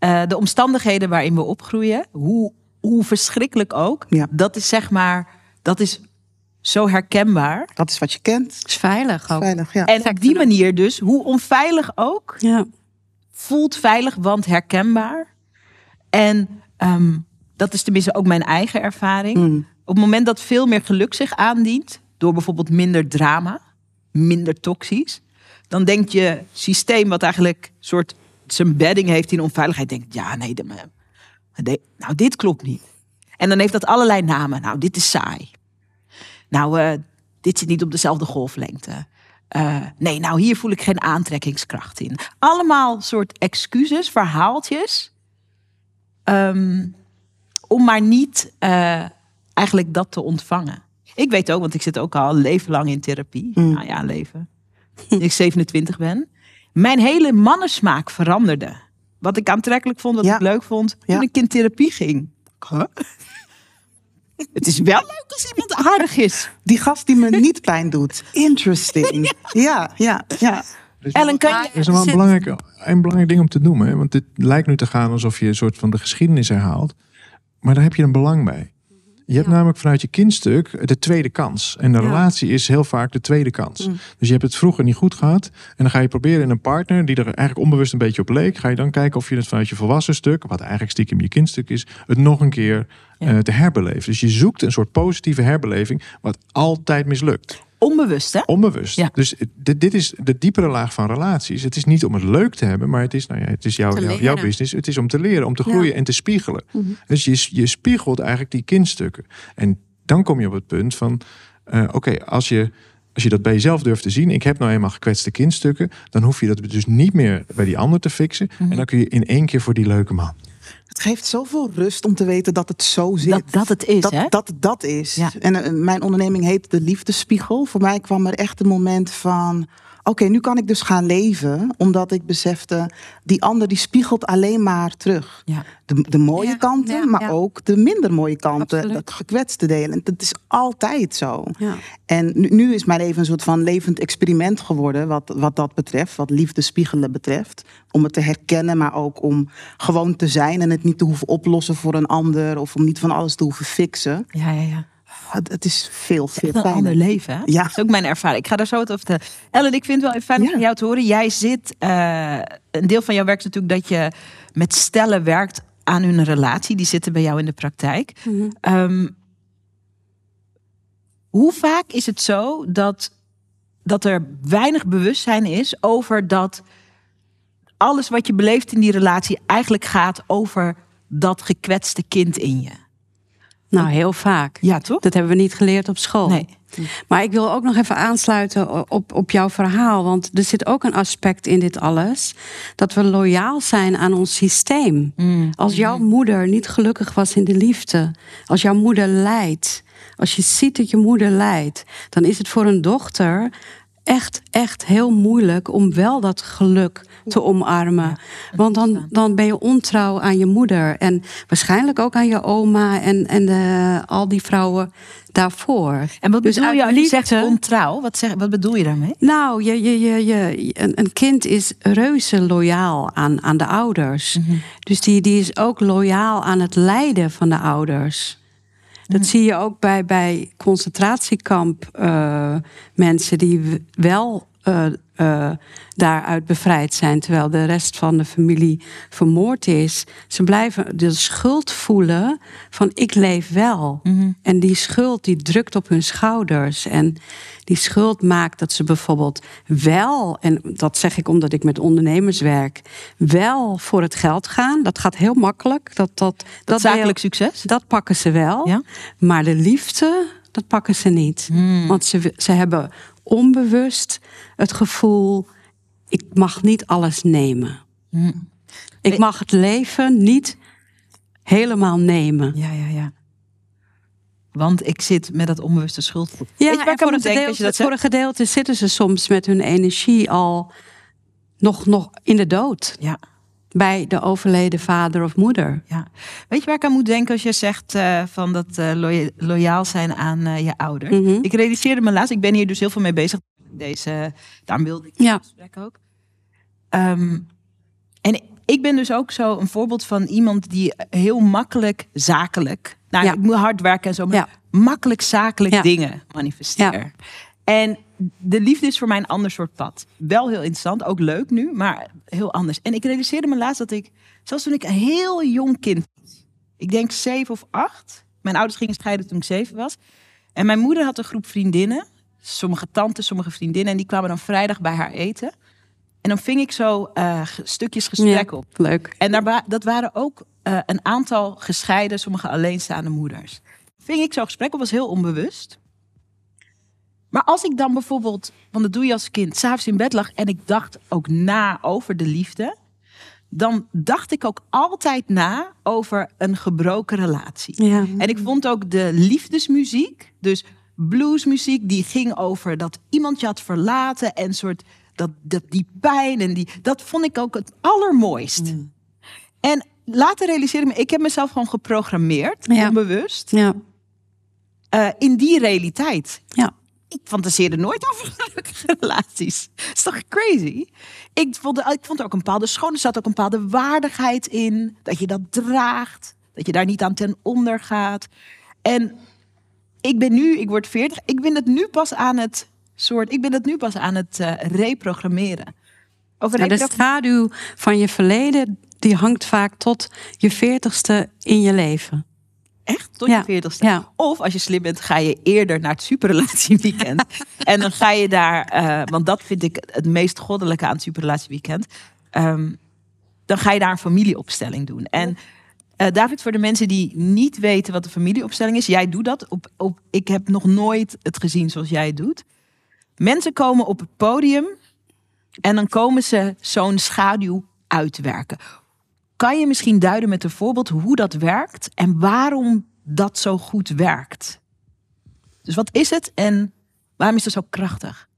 eh, de omstandigheden waarin we opgroeien, hoe, hoe verschrikkelijk ook, Ja. dat is zeg maar, dat is zo herkenbaar. dat is wat je kent. is veilig ook. Veilig, ja. En op die manier dus, hoe onveilig ook, Ja. voelt veilig, want herkenbaar. En ehm, dat is tenminste ook mijn eigen ervaring. Mm. Op het moment dat veel meer geluk zich aandient, door bijvoorbeeld minder drama, minder toxisch, dan denkt je systeem, wat eigenlijk soort zijn bedding heeft in onveiligheid, denkt ja, nee, de, de- nou, dit klopt niet. En dan heeft dat allerlei namen. Nou, dit is saai. Nou, eh, dit zit niet op dezelfde golflengte. Eh, nee, nou, hier voel ik geen aantrekkingskracht in. Allemaal soort excuses, verhaaltjes. ehm, om maar niet eh, eigenlijk dat te ontvangen. Ik weet ook, want ik zit ook al leven lang in therapie. Mm. Nou ja, leven. Ik 27 ben. Mijn hele mannensmaak veranderde. Wat ik aantrekkelijk vond, wat Ja. ik leuk vond. Toen Ja. ik in therapie ging. Huh? Het is wel leuk als iemand aardig is. Die gast die me niet pijn doet. Interesting. Ja, ja, ja. Er is Ellen, kan je... Er is nog wel een belangrijk, een belangrijk ding om te noemen. Hè? Want dit lijkt nu te gaan alsof je een soort van de geschiedenis herhaalt. Maar daar heb je een belang bij. Je hebt Ja. namelijk vanuit je kindstuk de tweede kans. En de Ja. relatie is heel vaak de tweede kans. Mm. Dus je hebt het vroeger niet goed gehad. En dan ga je proberen in een partner die er eigenlijk onbewust een beetje op leek. Ga je dan kijken of je het vanuit je volwassen stuk, wat eigenlijk stiekem je kindstuk is, het nog een keer Ja. eh, te herbeleven. Dus je zoekt een soort positieve herbeleving, wat altijd mislukt. Onbewust, hè? Onbewust. Ja. Dus dit, dit is de diepere laag van relaties. Het is niet om het leuk te hebben, maar het is, nou ja, het is jouw, jouw, business. Het is om te leren, om te Ja. groeien en te spiegelen. Dus je, je spiegelt eigenlijk die kindstukken. En dan kom je op het punt van: eh, oké, als je. Als je dat bij jezelf durft te zien, ik heb nou eenmaal gekwetste kindstukken, dan hoef je dat dus niet meer bij die ander te fixen. En dan kun je in één keer voor die leuke man. Het geeft zoveel rust om te weten dat het zo zit. Dat, dat het is, dat, hè? dat het dat is. Ja. En eh, mijn onderneming heet De Liefdespiegel. Voor mij kwam er echt een moment van... Oké, nu kan ik dus gaan leven. Omdat ik besefte, die ander die spiegelt alleen maar terug. Ja. De, de mooie Ja, kanten, ja, maar ja. ook de minder mooie kanten. Absoluut. Dat gekwetste delen. En dat is altijd zo. Ja. En nu, nu is mijn leven een soort van levend experiment geworden. Wat, wat dat betreft, wat liefde spiegelen betreft. Om het te herkennen, maar ook om gewoon te zijn. En het niet te hoeven oplossen voor een ander. Of om niet van alles te hoeven fixen. Ja, ja, ja. Het, het is veel, veel Echt een fijner. ander leven, hè? Ja. Dat is ook mijn ervaring. Ik ga daar zo wat over vertellen. Ellen, ik vind het wel even fijn om Ja. van jou te horen. Jij zit, eh, een deel van jouw werk is natuurlijk dat je met stellen werkt aan hun relatie. Die zitten bij jou in de praktijk. Mhm. Ehm, hoe vaak is het zo dat, dat er weinig bewustzijn is over dat alles wat je beleeft in die relatie eigenlijk gaat over dat gekwetste kind in je? Nou, heel vaak. Ja, toch? Dat hebben we niet geleerd op school. Nee. Maar ik wil ook nog even aansluiten op, op jouw verhaal. Want er zit ook een aspect in dit alles. Dat we loyaal zijn aan ons systeem. Als jouw moeder niet gelukkig was in de liefde. Als jouw moeder lijdt. Als je ziet dat je moeder lijdt. Dan is het voor een dochter echt, echt heel moeilijk om wel dat geluk te omarmen. Want dan, dan ben je ontrouw aan je moeder. En waarschijnlijk ook aan je oma en, en eh, al die vrouwen daarvoor. En wat Dus bedoel je als je zegt ontrouw? Wat, zeg, wat bedoel je daarmee? Nou, je, je, je, je, een, een kind is reuze loyaal aan, aan de ouders. Dus die, die is ook loyaal aan het lijden van de ouders. Dat zie je ook bij, bij concentratiekamp eh, mensen die wel eh, eh, daaruit bevrijd zijn, terwijl de rest van de familie vermoord is. Ze blijven de schuld voelen van ik leef wel. En die schuld die drukt op hun schouders. En die schuld maakt dat ze bijvoorbeeld wel, en dat zeg ik omdat ik met ondernemers werk, wel voor het geld gaan. Dat gaat heel makkelijk. Dat, dat, dat, zakelijk succes? dat pakken ze wel. Ja? Maar de liefde, dat pakken ze niet. Hmm. Want ze, ze hebben onbewust het gevoel: ik mag niet alles nemen. Hmm. Ik mag het leven niet helemaal nemen. Ja, ja, ja. Want ik zit met dat onbewuste schuldgevoel. Ja, en aan voor, een gedeelte, dat voor een gedeelte zitten ze soms met hun energie al nog, nog in de dood. Ja, Bij de overleden vader of moeder. ja. Weet je waar ik aan moet denken als je zegt eh, van dat eh, loya- loyaal zijn aan eh, je ouders? Mhm. Ik realiseerde me laatst, ik ben hier dus heel veel mee bezig. Deze, daarom wilde ik Ja. gesprek ook. Ehm, en ik ben dus ook zo een voorbeeld van iemand die heel makkelijk zakelijk. Nou, Ja. ik moet hard werken en zo, maar Ja. makkelijk zakelijk dingen manifesteer. Ja. En de liefde is voor mij een ander soort pad. Wel heel interessant, ook leuk nu, maar heel anders. En ik realiseerde me laatst dat ik, zelfs toen ik een heel jong kind was, ik denk zeven of acht. Mijn ouders gingen scheiden toen ik zeven was. En mijn moeder had een groep vriendinnen, sommige tantes, sommige vriendinnen, en die kwamen dan vrijdag bij haar eten. En dan ving ik zo eh, stukjes gesprek Ja, op. Leuk. En daar dat waren ook eh, een aantal gescheiden, sommige alleenstaande moeders. Ving ik zo'n gesprek op, was heel onbewust. Maar als ik dan bijvoorbeeld, want dat doe je als kind, s'avonds in bed lag en ik dacht ook na over de liefde, dan dacht ik ook altijd na over een gebroken relatie. Ja. En ik vond ook de liefdesmuziek, dus bluesmuziek, die ging over dat iemand je had verlaten en soort dat, dat die pijn en die, dat vond ik ook het allermooist. En later realiseerde ik me, ik heb mezelf gewoon geprogrammeerd, Ja. onbewust, Ja. eh, in die realiteit. Ja. Ik fantaseerde nooit over gelukkige relaties. Dat is toch crazy? Ik vond, ik vond er ook een bepaalde schoon. Er zat ook een bepaalde waardigheid in. Dat je dat draagt. Dat je daar niet aan ten onder gaat. En ik ben nu, ik word 40. Ik ben het nu pas aan het soort. Ik ben het nu pas aan het eh, reprogrammeren. Over Ja, de schaduw van je verleden, die hangt vaak tot je veertigste in je leven. Echt? Tot je veertigste? Ja. Of als je slim bent, ga je eerder naar het superrelatieweekend. en dan ga je daar, eh, want dat vind ik het meest goddelijke aan het superrelatieweekend. Um, dan ga je daar een familieopstelling doen. En uh, David, voor de mensen die niet weten wat een familieopstelling is, jij doet dat. Op, op, ik heb nog nooit het gezien zoals jij het doet. Mensen komen op het podium en dan komen ze zo'n schaduw uitwerken. Kan je misschien duiden met een voorbeeld hoe dat werkt en waarom dat zo goed werkt? Dus wat is het en waarom is het zo krachtig?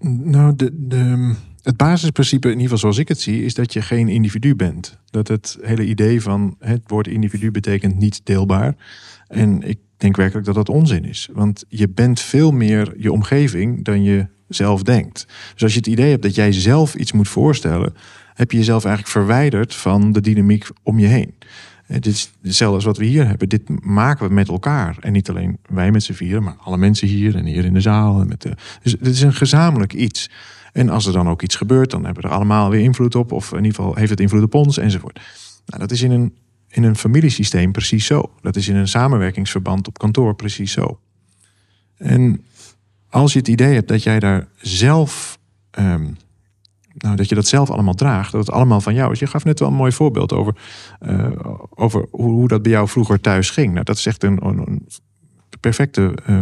Nou, de, de, het basisprincipe, in ieder geval zoals ik het zie, is dat je geen individu bent. Dat het hele idee van het woord individu betekent niet deelbaar. En ik denk werkelijk dat dat onzin is. Want je bent veel meer je omgeving dan je zelf denkt. Dus als je het idee hebt dat jij zelf iets moet voorstellen, heb je jezelf eigenlijk verwijderd van de dynamiek om je heen. Dit is hetzelfde als wat we hier hebben. Dit maken we met elkaar. En niet alleen wij met z'n vieren, maar alle mensen hier en hier in de zaal. En met dus het is een gezamenlijk iets. En als er dan ook iets gebeurt, dan hebben we er allemaal weer invloed op. Of in ieder geval heeft het invloed op ons enzovoort. Nou, dat is in een, in een familiesysteem precies zo. Dat is in een samenwerkingsverband op kantoor precies zo. En als je het idee hebt dat jij daar zelf. Um, nou, dat je dat zelf allemaal draagt, dat het allemaal van jou is. Je gaf net wel een mooi voorbeeld over, uh, over hoe, hoe, dat bij jou vroeger thuis ging. Nou, dat is echt een, een perfecte uh,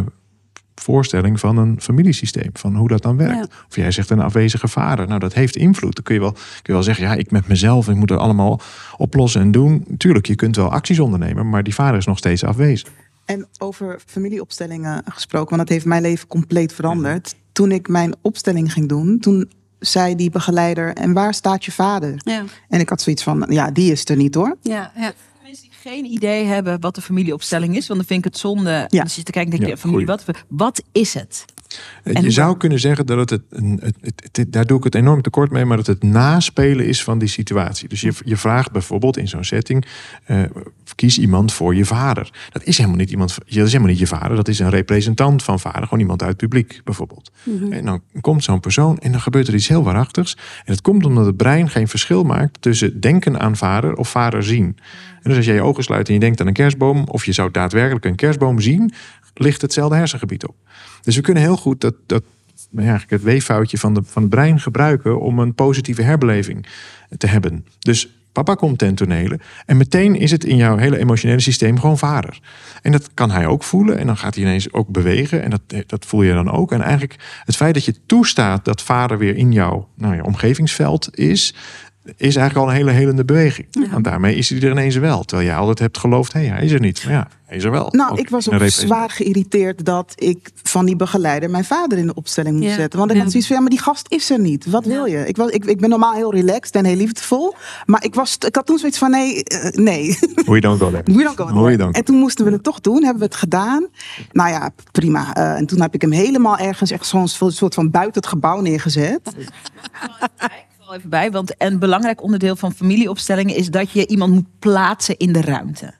voorstelling van een familiesysteem, van hoe dat dan werkt. Of jij zegt een afwezige vader, nou dat heeft invloed. Dan kun je wel, kun je wel zeggen, ja, ik met mezelf, ik moet het allemaal oplossen en doen. Tuurlijk, je kunt wel acties ondernemen, maar die vader is nog steeds afwezig. En over familieopstellingen gesproken, want dat heeft mijn leven compleet veranderd. Toen ik mijn opstelling ging doen, toen zei die begeleider, en waar staat je vader? Ja. En ik had zoiets van, ja, die is er niet hoor. Ja, ja mensen die geen idee hebben wat de familieopstelling is, want dan vind ik het zonde. Ja. Als je te kijken, denk je, familie, wat, wat is het? En je zou kunnen zeggen dat het, het, het, het, daar doe ik het enorm tekort mee, maar dat het naspelen is van die situatie. Dus je, je vraagt bijvoorbeeld in zo'n setting, uh, kies iemand voor je vader. Dat is helemaal niet iemand, dat is helemaal niet je vader, dat is een representant van vader, gewoon iemand uit het publiek bijvoorbeeld. Mhm. En dan komt zo'n persoon en dan gebeurt er iets heel waarachtigs. En dat komt omdat het brein geen verschil maakt tussen denken aan vader of vader zien. En dus als jij je ogen sluit en je denkt aan een kerstboom, of je zou daadwerkelijk een kerstboom zien, ligt hetzelfde hersengebied op. Dus we kunnen heel goed dat, dat eigenlijk het weeffoutje van, de, van het brein gebruiken om een positieve herbeleving te hebben. Dus papa komt ten tonele en meteen is het in jouw hele emotionele systeem gewoon vader. En dat kan hij ook voelen en dan gaat hij ineens ook bewegen en dat, dat voel je dan ook. En eigenlijk het feit dat je toestaat dat vader weer in jouw nou, je omgevingsveld is, is eigenlijk al een hele helende beweging. Ja. Want daarmee is hij er ineens wel. Terwijl jij altijd hebt geloofd, hé, hey, hij is er niet. Maar ja, hij is er wel. Nou, ik was ook zwaar geïrriteerd dat ik van die begeleider mijn vader in de opstelling moest zetten. Want ik had zoiets van, ja, maar die gast is er niet. Wat wil je? Ik, was, ik, ik ben normaal heel relaxed en heel liefdevol. Maar ik, was, ik had toen zoiets van, nee, uh, nee. We don't go there. We don't go there. En toen moesten we het toch doen, hebben we het gedaan. Nou ja, prima. Uh, en toen heb ik hem helemaal ergens echt zo'n soort van buiten het gebouw neergezet even bij, want een belangrijk onderdeel van familieopstellingen is dat je iemand moet plaatsen in de ruimte.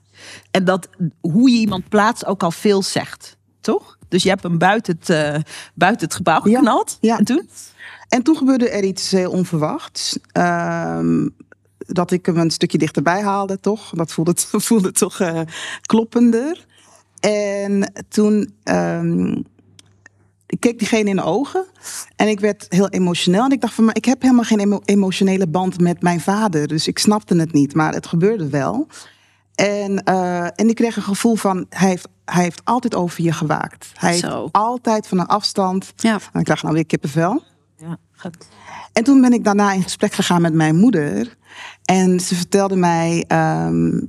En dat hoe je iemand plaatst ook al veel zegt, toch? Dus je hebt hem buiten het, uh, buiten het gebouw geknald. Ja, En toen? En toen gebeurde er iets heel onverwachts. Uh, dat ik hem een stukje dichterbij haalde, toch? Dat voelde, voelde toch uh, kloppender. En toen um, ik keek diegene in de ogen en ik werd heel emotioneel. En ik dacht van, maar ik heb helemaal geen emotionele band met mijn vader. Dus ik snapte het niet, maar het gebeurde wel. En, uh, en ik kreeg een gevoel van, hij heeft, hij heeft altijd over je gewaakt. Hij heeft altijd van een afstand. Ja. En ik dacht, nou weer kippenvel. Ja, gaat. En toen ben ik daarna in gesprek gegaan met mijn moeder. En ze vertelde mij um, uh,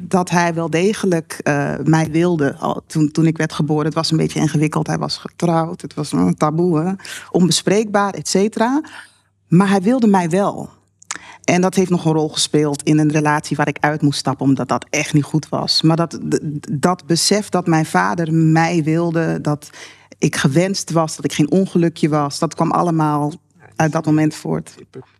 dat hij wel degelijk uh, mij wilde. Al, toen, toen ik werd geboren, het was een beetje ingewikkeld. Hij was getrouwd, het was een taboe, onbespreekbaar, et cetera. Maar hij wilde mij wel. En dat heeft nog een rol gespeeld in een relatie waar ik uit moest stappen, omdat dat echt niet goed was. Maar dat, dat besef dat mijn vader mij wilde, dat ik gewenst was, dat ik geen ongelukje was, dat kwam allemaal uit dat moment voort.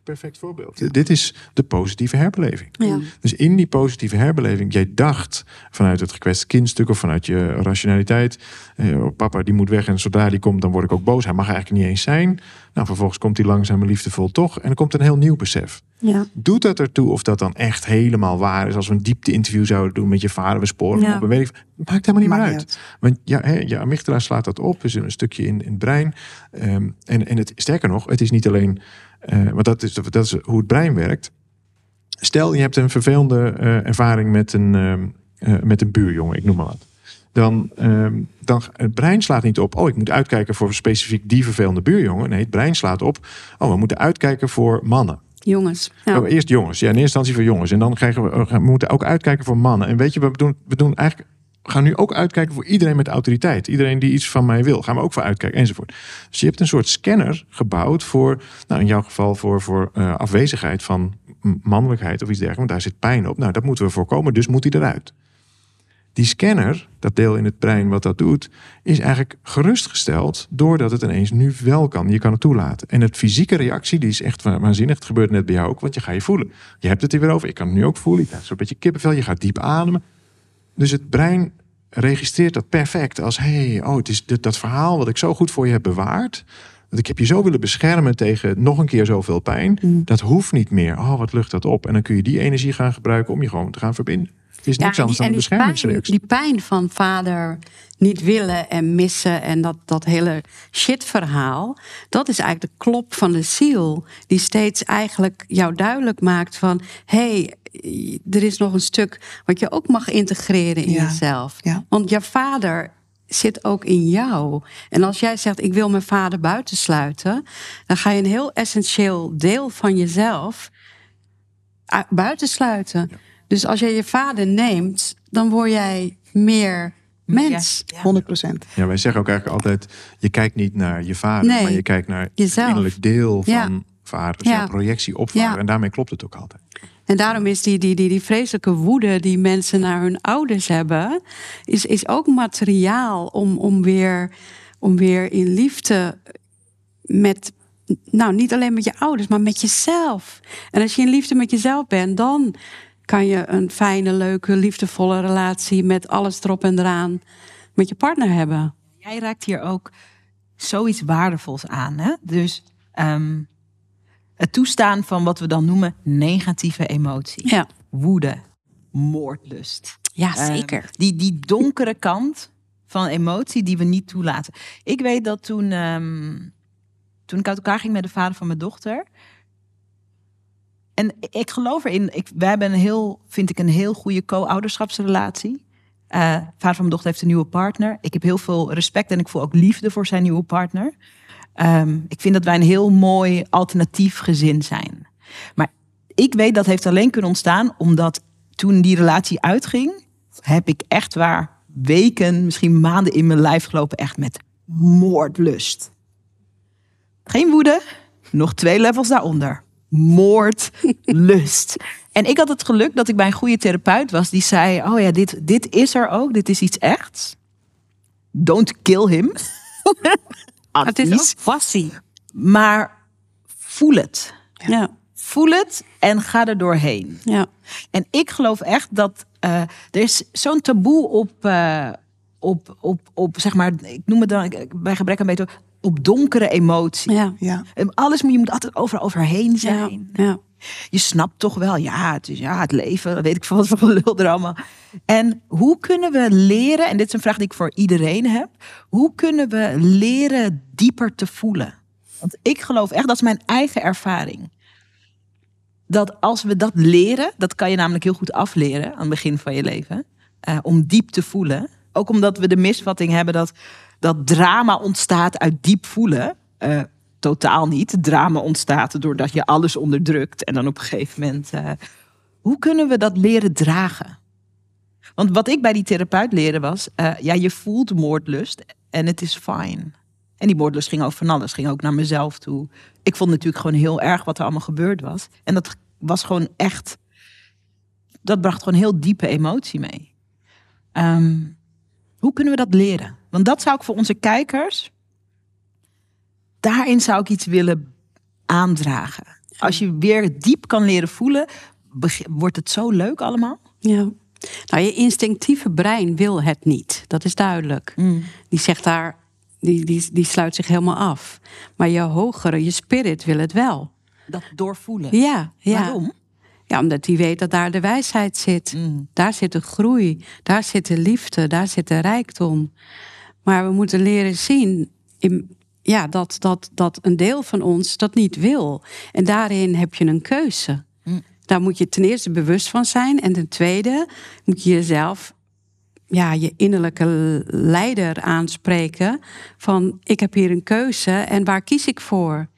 Perfect voorbeeld. Dit is de positieve herbeleving. Ja. Dus in die positieve herbeleving, jij dacht vanuit het gekwetste kindstuk of vanuit je rationaliteit, eh, papa die moet weg en zodra die komt, dan word ik ook boos. Hij mag eigenlijk niet eens zijn. Nou, vervolgens komt hij langzaam en liefdevol toch en dan komt een heel nieuw besef. Ja. Doet dat ertoe of dat dan echt helemaal waar is? Als we een diepte-interview zouden doen met je vader, we sporen Ja. op, we weet ik, maakt helemaal niet Maakt meer uit. Want ja, hè, je amygdala slaat dat op, is een stukje in, in het brein. Ehm, en, en het, sterker nog, het is niet alleen, eh, want dat is, dat is hoe het brein werkt. Stel, je hebt een vervelende eh, ervaring met een, ehm, eh, met een buurjongen, ik noem maar wat. Dan, ehm, dan het brein slaat niet op. Oh, ik moet uitkijken voor specifiek die vervelende buurjongen. Nee, het brein slaat op. Oh, we moeten uitkijken voor mannen. Jongens. Ja. Oh, eerst jongens. Ja, in eerste instantie voor jongens. En dan krijgen we, oh, we moeten ook uitkijken voor mannen. En weet je, we doen, we doen eigenlijk. Gaan nu ook uitkijken voor iedereen met autoriteit. Iedereen die iets van mij wil. Gaan we ook voor uitkijken enzovoort. Dus je hebt een soort scanner gebouwd voor, nou in jouw geval voor, voor eh, afwezigheid van mannelijkheid of iets dergelijks. Want daar zit pijn op. Nou, dat moeten we voorkomen, dus moet hij eruit. Die scanner, dat deel in het brein wat dat doet, is eigenlijk gerustgesteld doordat het ineens nu wel kan. Je kan het toelaten. En het fysieke reactie, die is echt wa- waanzinnig. Het gebeurt net bij jou ook, want je gaat je voelen. Je hebt het er weer over. Ik kan het nu ook voelen. Ik krijg zo'n beetje kippenvel. Je gaat diep ademen. Dus het brein registreert dat perfect als: hé, hey, oh, het is dit, dat verhaal wat ik zo goed voor je heb bewaard. Want ik heb je zo willen beschermen tegen nog een keer zoveel pijn. Dat hoeft niet meer. Oh, wat lucht dat op. En dan kun je die energie gaan gebruiken om je gewoon te gaan verbinden. Het is niks Ja, anders en dan een die pijn, beschermingsreactie. die pijn van vader niet willen en missen en dat, dat hele shit-verhaal, dat is eigenlijk de klop van de ziel, die steeds eigenlijk jou duidelijk maakt van hé, hey, er is nog een stuk wat je ook mag integreren in Ja, jezelf. ja. Want je vader zit ook in jou. En als jij zegt, ik wil mijn vader buitensluiten, dan ga je een heel essentieel deel van jezelf u- buitensluiten. Dus als je je vader neemt, dan word jij meer mens. 100 procent. Ja, wij zeggen ook eigenlijk altijd: je kijkt niet naar je vader, Nee, maar je kijkt naar jezelf. het innerlijk deel van Ja. vader. Dus Ja. jouw projectie op vader. Ja. En daarmee klopt het ook altijd. En daarom is die, die, die, die vreselijke woede die mensen naar hun ouders hebben, is, is ook materiaal om, om, weer, om weer in liefde met, nou niet alleen met je ouders, maar met jezelf. En als je in liefde met jezelf bent, dan kan je een fijne, leuke, liefdevolle relatie met alles erop en eraan met je partner hebben. Jij raakt hier ook zoiets waardevols aan. Hè? Dus ehm, het toestaan van wat we dan noemen negatieve emotie. Ja, Woede, moordlust. ja Ehm, zeker. die, die donkere kant van emotie die we niet toelaten. Ik weet dat toen, ehm, toen ik uit elkaar ging met de vader van mijn dochter. En ik geloof erin. Ik, wij hebben een heel, vind ik, een heel goede co-ouderschapsrelatie. Eh, vader van mijn dochter heeft een nieuwe partner. Ik heb heel veel respect en ik voel ook liefde voor zijn nieuwe partner. Ehm, ik vind dat wij een heel mooi alternatief gezin zijn. Maar ik weet dat heeft alleen kunnen ontstaan omdat toen die relatie uitging, heb ik echt waar weken, misschien maanden in mijn lijf gelopen, echt met moordlust. Geen woede, nog twee levels daaronder. Moordlust. En ik had het geluk dat ik bij een goede therapeut was die zei: Oh ja, dit, dit is er ook, dit is iets echts. Don't kill him. Het is Advies. ook passie. Maar voel het. Ja, Voel het en ga er doorheen. ja. En ik geloof echt dat eh, er is zo'n taboe op, eh, op, op, op, zeg maar, ik noem het dan bij gebrek aan beter, op donkere emotie. ja. Ja. En Alles moet je moet altijd overal overheen zijn. ja. Je snapt toch wel, ja, het is ja, het leven, weet ik veel wat voor er allemaal. En hoe kunnen we leren, en dit is een vraag die ik voor iedereen heb, hoe kunnen we leren dieper te voelen? Want ik geloof echt, dat is mijn eigen ervaring. Dat als we dat leren, dat kan je namelijk heel goed afleren aan het begin van je leven, eh, om diep te voelen. Ook omdat we de misvatting hebben dat, dat drama ontstaat uit diep voelen. Eh, totaal niet. Drama ontstaat doordat je alles onderdrukt en dan op een gegeven moment. eh, hoe kunnen we dat leren dragen? Want wat ik bij die therapeut leerde was, eh, ja, je voelt moordlust en het is fine. En die moordlust ging over van alles, ging ook naar mezelf toe. Ik vond natuurlijk gewoon heel erg wat er allemaal gebeurd was. En dat was gewoon echt, dat bracht gewoon heel diepe emotie mee. Ehm, hoe kunnen we dat leren? Want dat zou ik voor onze kijkers, daarin zou ik iets willen aandragen. Als je weer diep kan leren voelen, wordt het zo leuk allemaal. Ja. Nou, je instinctieve brein wil het niet. Dat is duidelijk. Die zegt daar, die, die, die sluit zich helemaal af. Maar je hogere, je spirit wil het wel. Dat doorvoelen. Ja, ja. Waarom? Ja, omdat hij weet dat daar de wijsheid zit. Mm. Daar zit de groei, daar zit de liefde, daar zit de rijkdom. Maar we moeten leren zien in, ja, dat, dat, dat een deel van ons dat niet wil. En daarin heb je een keuze. Mm. Daar moet je ten eerste bewust van zijn. En ten tweede moet je jezelf, ja, je innerlijke leider aanspreken. Van ik heb hier een keuze en waar kies ik voor?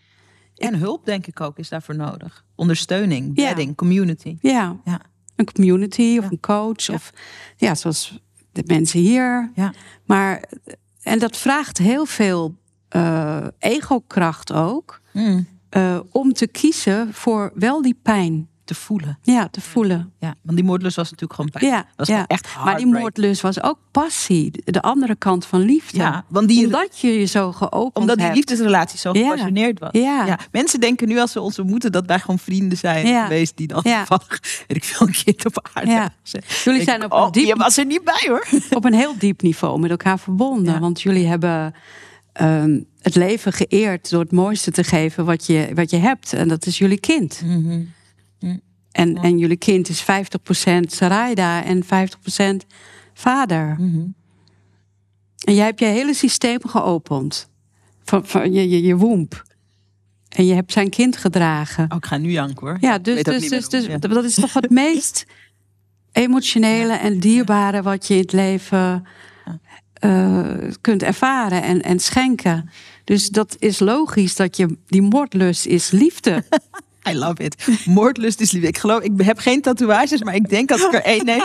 En hulp, denk ik ook, is daarvoor nodig. Ondersteuning, Ja. bedding, community. Ja, Ja. een community of Ja. een coach. Of ja, zoals de mensen hier. Ja. Maar, en dat vraagt heel veel eh ego-kracht ook. Mm. eh, om te kiezen voor wel die pijn Te voelen. ja, te voelen. Ja, want die moordlust was natuurlijk gewoon pijn. Ja, was ja. echt maar die moordlust was ook passie. De andere kant van liefde. Ja, want die, Omdat je je zo geopend omdat die liefdesrelatie zo gepassioneerd was. Ja. Mensen denken nu als ze ons ontmoeten dat wij gewoon vrienden zijn Ja. geweest die dan Ja. toevallig, weet ik veel, een kind op aarde Ja. Jullie zijn op een oh, diep- je was er niet bij hoor. op een heel diep niveau met elkaar verbonden. Want jullie hebben ehm, het leven geëerd door het mooiste te geven wat je, wat je hebt. En dat is jullie kind. En, en jullie kind is 50% Sarayda en 50% vader. En jij hebt je hele systeem geopend. Van, van je, je, je. En je hebt zijn kind gedragen. Oh, ik ga nu janken hoor. Ja, dus, dus, dus, dus. Ja. dat is toch het meest emotionele en dierbare wat je in het leven eh, kunt ervaren en, en schenken. Dus dat is logisch dat je die moordlust is liefde. I love it. Moordlust is liefde. Ik geloof, ik heb geen tatoeages, maar ik denk als ik er één neem,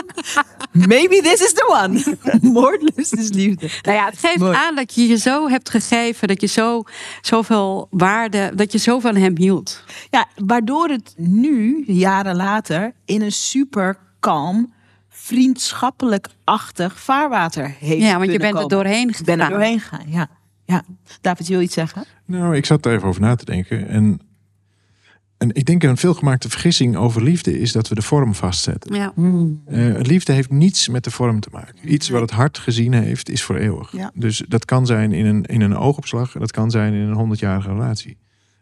maybe this is the one. Moordlust is liefde. Nou ja, het geeft Mooi. aan dat je je zo hebt gegeven, dat je zo zoveel waarde, dat je zo van hem hield. Ja, waardoor het nu, jaren later, in een super kalm, vriendschappelijk-achtig vaarwater heeft Ja, want je bent er doorheen Ik ben er gegaan. doorheen gegaan, ja. ja. David, je wil iets zeggen? Nou, ik zat er even over na te denken. En, en ik denk een veelgemaakte vergissing over liefde is dat we de vorm vastzetten. Ja. Eh, liefde heeft niets met de vorm te maken. Iets wat het hart gezien heeft, is voor eeuwig. Ja. Dus dat kan zijn in een, in een oogopslag. en Dat kan zijn in een honderdjarige relatie.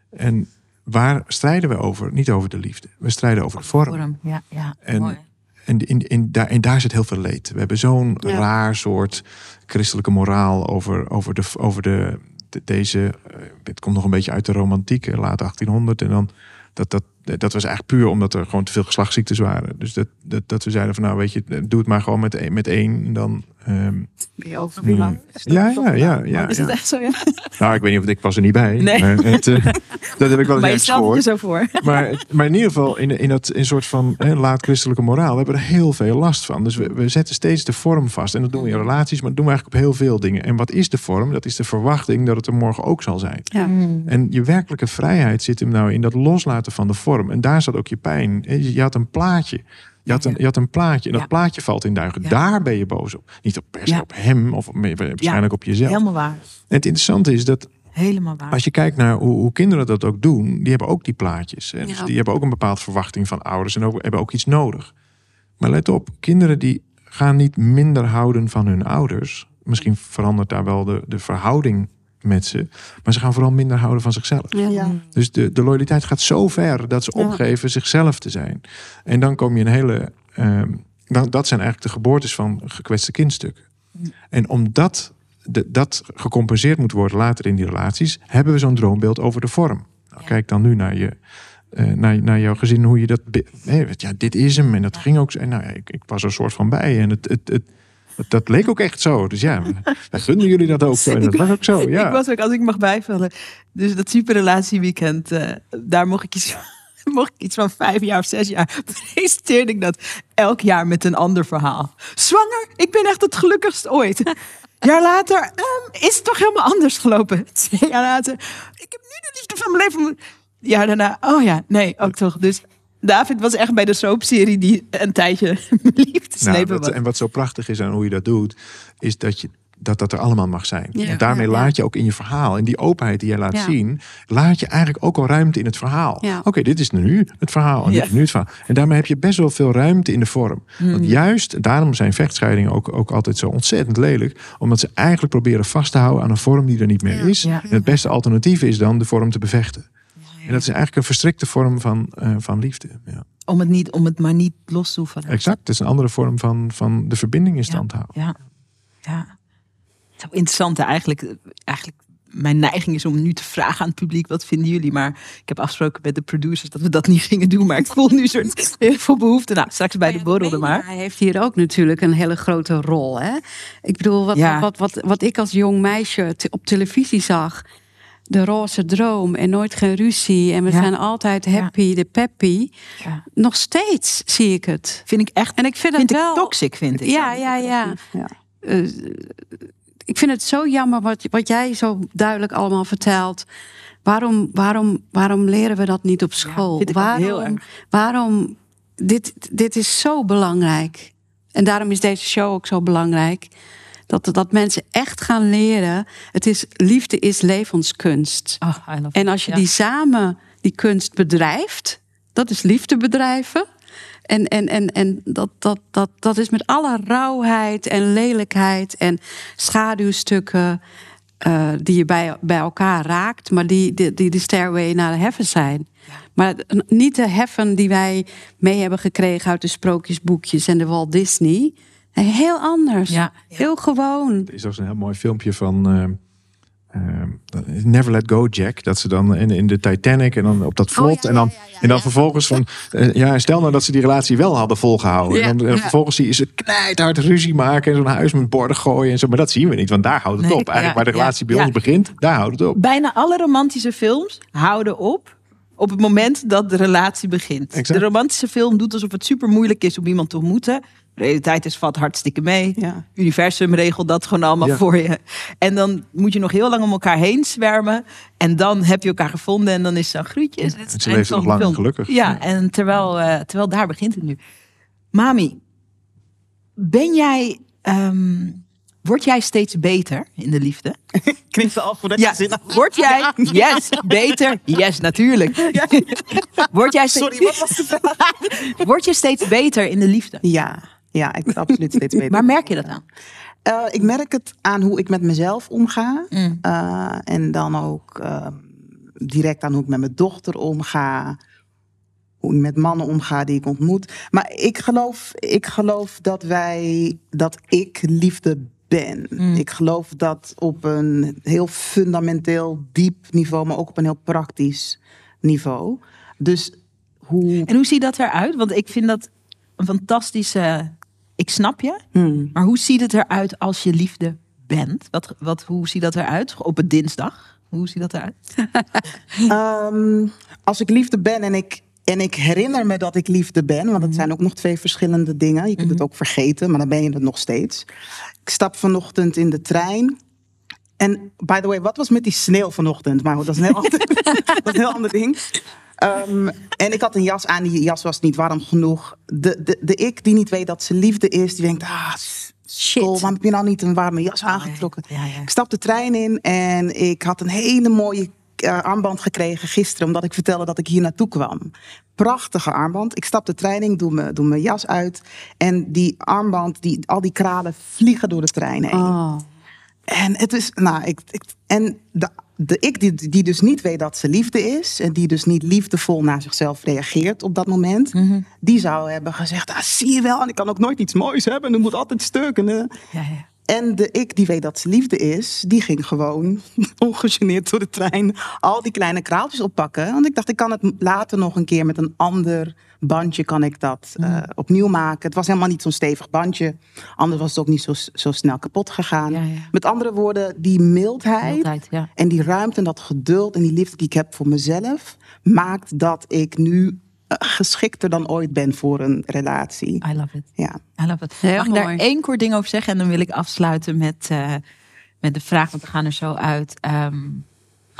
En waar strijden we over? Niet over de liefde. We strijden over de vorm. Ja, ja. En- mooi. En, in, in, daar, en daar zit heel veel leed. We hebben zo'n Ja. raar soort christelijke moraal over, over, de, over de, de- deze. eh, Het komt nog een beetje uit de romantiek, eh, laat 1800. En dan dat, dat, dat was eigenlijk puur omdat er gewoon te veel geslachtsziektes waren. Dus dat, dat, dat we zeiden van nou weet je, doe het maar gewoon met, één- met één. En dan. ehm, Ben je over hmm. Ja, ja, ja. ja, Is ja. het echt zo, ja? Nou, ik weet niet of ik was er niet bij. Nee. Het, eh, dat heb ik wel eens Maar je ergens stelt gehoord. het je zo voor. Maar, maar in ieder geval, in, in dat in soort van hè, laat-christelijke moraal, we hebben er heel veel last van. Dus we, we zetten steeds de vorm vast. En dat doen we in relaties, maar dat doen we eigenlijk op heel veel dingen. En wat is de vorm? Dat is de verwachting dat het er morgen ook zal zijn. Ja. En je werkelijke vrijheid zit hem nou in dat loslaten van de vorm. En daar zat ook je pijn. Je had een plaatje. Je had een, je had een plaatje en dat Ja. plaatje valt in duigen. Ja. Daar ben je boos op. Niet op, per se Ja. op hem of waarschijnlijk op jezelf. Helemaal waar. En het interessante is dat Helemaal waar. als je kijkt naar hoe, hoe kinderen dat ook doen, die hebben ook die plaatjes. Hè? Dus die hebben ook een bepaald verwachting van ouders en ook, hebben ook iets nodig. Maar let op, kinderen die gaan niet minder houden van hun ouders. Misschien verandert daar wel de, de verhouding met ze. Maar ze gaan vooral minder houden van zichzelf. Ja. Ja. Dus de, de loyaliteit gaat zo ver dat ze Ja. opgeven zichzelf te zijn. En dan kom je een hele. ehm, dan, dat zijn eigenlijk de geboortes van gekwetste kindstukken. En omdat de, dat gecompenseerd moet worden later in die relaties, hebben we zo'n droombeeld over de vorm. Nou, Kijk dan nu naar, je, eh, naar, naar jouw gezin, hoe je dat. ja, dit is hem. En dat ging ook zo. En nou, ja, ik, ik was er een soort van bij. En het, het, het- dat leek ook echt zo. Dus ja, wij gunden jullie dat ook. En dat was ook zo. Ja. Ik was ook, als ik mag bijvullen. Dus dat superrelatieweekend, eh daar mocht ik iets, mocht ik iets van vijf jaar of zes jaar. Presenteerde ik dat elk jaar met een ander verhaal. Zwanger, ik ben echt het gelukkigst ooit. Jaar later ehm, is het toch helemaal anders gelopen. Twee jaar later, ik heb nu de liefde van mijn leven. Ja, daarna, oh ja, nee, ook toch. Dus David was echt bij de soapserie die een tijdje liefdesleven Nou, was. en wat zo prachtig is aan hoe je dat doet, is dat je dat, dat er allemaal mag zijn. Ja, en daarmee ja, ja. laat je ook in je verhaal, in die openheid die je laat Ja. zien, laat je eigenlijk ook al ruimte in het verhaal. Ja. Oké, dit is nu het verhaal en Ja. dit is nu het verhaal. En daarmee heb je best wel veel ruimte in de vorm. Hmm. Want juist, daarom zijn vechtscheidingen ook, ook altijd zo ontzettend lelijk, omdat ze eigenlijk proberen vast te houden aan een vorm die er niet meer Ja. is. Ja. En het beste alternatief is dan de vorm te bevechten. En dat is eigenlijk een verstrikte vorm van, uh, van liefde. Ja. Om, het niet, om het maar niet los te hoeven. Exact, het is een andere vorm van, van de verbinding in stand houden. Ja, ja. Zo interessant eigenlijk. Eigenlijk mijn neiging is om nu te vragen aan het publiek: wat vinden jullie? Maar ik heb afgesproken met de producers dat we dat niet gingen doen. Maar ik voel nu soort heel veel behoefte. Nou, straks bij de borrel maar. Hij heeft hier ook natuurlijk een hele grote rol. Hè? Ik bedoel, wat, wat, wat, wat ik als jong meisje op televisie zag. De roze droom en nooit geen ruzie. En we zijn altijd happy, de peppy. Nog steeds zie ik het. Vind ik echt. En ik vind, vind het wel. toxic, vind ik. Ja, ja, ja. ja. Uh, ik vind het zo jammer wat, wat jij zo duidelijk allemaal vertelt. Waarom, waarom, waarom leren we dat niet op school? waarom, waarom dit, dit is zo belangrijk. En daarom is deze show ook zo belangrijk. Dat, dat mensen echt gaan leren. Het is, liefde is levenskunst. Oh, en als je die samen, die kunst bedrijft, dat is liefde bedrijven. En, en, en, en dat, dat, dat, dat is met alle rauwheid en lelijkheid en schaduwstukken uh, die je bij, bij elkaar raakt, maar die, die, die de stairway naar de heaven zijn. Maar niet de heaven die wij mee hebben gekregen uit de sprookjesboekjes en de Walt Disney. Heel anders. Ja, Heel gewoon. Er is ook een heel mooi filmpje van. Uh uh, Never Let Go Jack. Dat ze dan in, in de Titanic en dan op dat vlot. Oh, en dan, en dan vervolgens van. Uh, ja, stel nou dat ze die relatie wel hadden volgehouden. en dan vervolgens zie je ze knijthard ruzie maken. En zo'n huis met borden gooien. En zo. Maar dat zien we niet, want daar houdt het op. Eigenlijk waar de relatie bij ons begint, daar houdt het op. Bijna alle romantische films houden op op het moment dat de relatie begint. Exact. De romantische film doet alsof het super moeilijk is om iemand te ontmoeten. De realiteit is vat hartstikke mee. Ja. Universum regelt dat gewoon allemaal voor je. En dan moet je nog heel lang om elkaar heen zwermen. En dan heb je elkaar gevonden en dan is zo'n groetje. Het ze leven nog lang gelukkig. Ja, en terwijl, uh, terwijl daar begint het nu. Mami, ben jij... Um, Word jij steeds beter in de liefde? Klinkt al voordat ja. zin Word jij? Yes, beter? Yes, natuurlijk. Ja. Word jij steeds... Sorry, wat was de vraag? Word je steeds beter in de liefde? Ja, ja, ik absoluut steeds beter. Waar merk je dat aan? Uh, ik merk het aan hoe ik met mezelf omga. Mm. Uh, en dan ook uh, direct aan hoe ik met mijn dochter omga. Hoe ik met mannen omga die ik ontmoet. Maar ik geloof, ik geloof dat wij, dat ik liefde ben. Mm. Ik geloof dat op een heel fundamenteel, diep niveau, maar ook op een heel praktisch niveau. Dus hoe. En hoe ziet dat eruit? Want ik vind dat een fantastische ik snap je. Hmm. Maar hoe ziet het eruit als je liefde bent? Wat, wat, hoe ziet dat eruit op een dinsdag? Hoe ziet dat eruit? um, als ik liefde ben en ik, en ik herinner me dat ik liefde ben, want het hmm. zijn ook nog twee verschillende dingen. Je kunt het hmm. ook vergeten, maar dan ben je het nog steeds. Ik stap vanochtend in de trein. En by the way, wat was met die sneeuw vanochtend? Maar dat is een heel ander, dat is een heel ander ding. Um, en ik had een jas aan, die jas was niet warm genoeg. De, de, de ik die niet weet dat ze liefde is, die denkt, ah, shit. waarom heb je nou niet een warme jas aangetrokken? Ja, ja. Ik stap de trein in en ik had een hele mooie uh, armband gekregen gisteren, omdat ik vertelde dat ik hier naartoe kwam. Prachtige armband. Ik stap de trein in, doe, me, doe mijn jas uit. En die armband, die, al die kralen vliegen door de trein heen. Oh. En het is, nou, ik, ik en de, de ik die, die dus niet weet dat ze liefde is en die dus niet liefdevol naar zichzelf reageert op dat moment, mhm. die zou hebben gezegd: ah, zie je wel, en ik kan ook nooit iets moois hebben, en moet altijd stuk. En, ja, ja. en de ik die weet dat ze liefde is, die ging gewoon ongegeneerd door de trein al die kleine kraaltjes oppakken. Want ik dacht, ik kan het later nog een keer met een ander bandje kan ik dat uh, opnieuw maken. Het was helemaal niet zo'n stevig bandje. Anders was het ook niet zo, zo snel kapot gegaan. Ja, ja. Met andere woorden, die mildheid, mildheid ja. en die ruimte en dat geduld en die liefde die ik heb voor mezelf, maakt dat ik nu eh, geschikter dan ooit ben voor een relatie. I love it. Ja. I love it. Mag ik daar één kort ding over zeggen en dan wil ik afsluiten met, uh, met de vraag, want we gaan er zo uit. Um,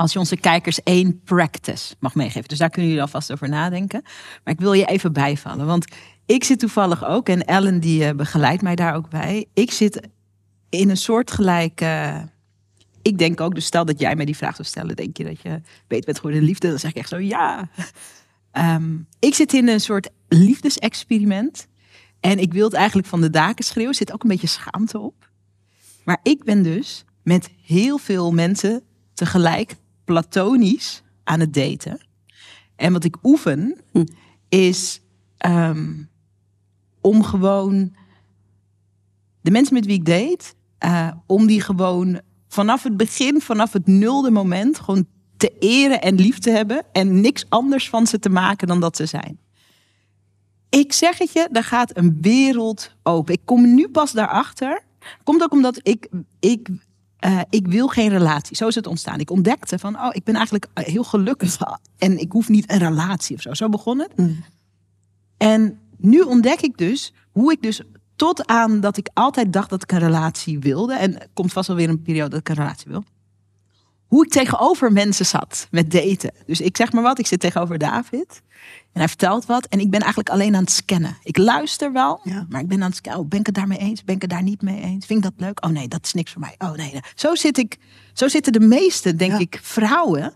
als je onze kijkers één practice mag meegeven. Dus daar kunnen jullie alvast over nadenken. Maar ik wil je even bijvallen. Want ik zit toevallig ook, en Ellen die uh, begeleidt mij daar ook bij. Ik zit in een soort gelijke. Ik denk ook, dus stel dat jij mij die vraag zou stellen, denk je dat je weet met geworden liefde? Dan zeg ik echt zo ja. Um, ik zit in een soort liefdesexperiment. En ik wil het eigenlijk van de daken schreeuwen. Zit ook een beetje schaamte op. Maar ik ben dus met heel veel mensen tegelijk platonisch aan het daten. En wat ik oefen, Hm. is ehm, om gewoon de mensen met wie ik date, eh, om die gewoon vanaf het begin, vanaf het nulde moment, gewoon te eren en lief te hebben. En niks anders van ze te maken dan dat ze zijn. Ik zeg het je, daar gaat een wereld open. Ik kom nu pas daarachter. Komt ook omdat ik, ik, eh, ik wil geen relatie. Zo is het ontstaan. Ik ontdekte van, oh, ik ben eigenlijk heel gelukkig. En ik hoef niet een relatie of zo. Zo begon het. Mm. En nu ontdek ik dus hoe ik dus tot aan dat ik altijd dacht dat ik een relatie wilde. En er komt vast wel weer een periode dat ik een relatie wil. Hoe ik tegenover mensen zat met daten. Dus ik zeg maar wat, ik zit tegenover David. En hij vertelt wat. En ik ben eigenlijk alleen aan het scannen. Ik luister wel, Ja. maar ik ben aan het scannen. Oh, ben ik het daarmee eens? Ben ik het daar niet mee eens? Vind ik dat leuk? Oh nee, dat is niks voor mij. Oh nee. nee. Zo, zit ik, zo zitten de meeste, denk Ja. ik, vrouwen.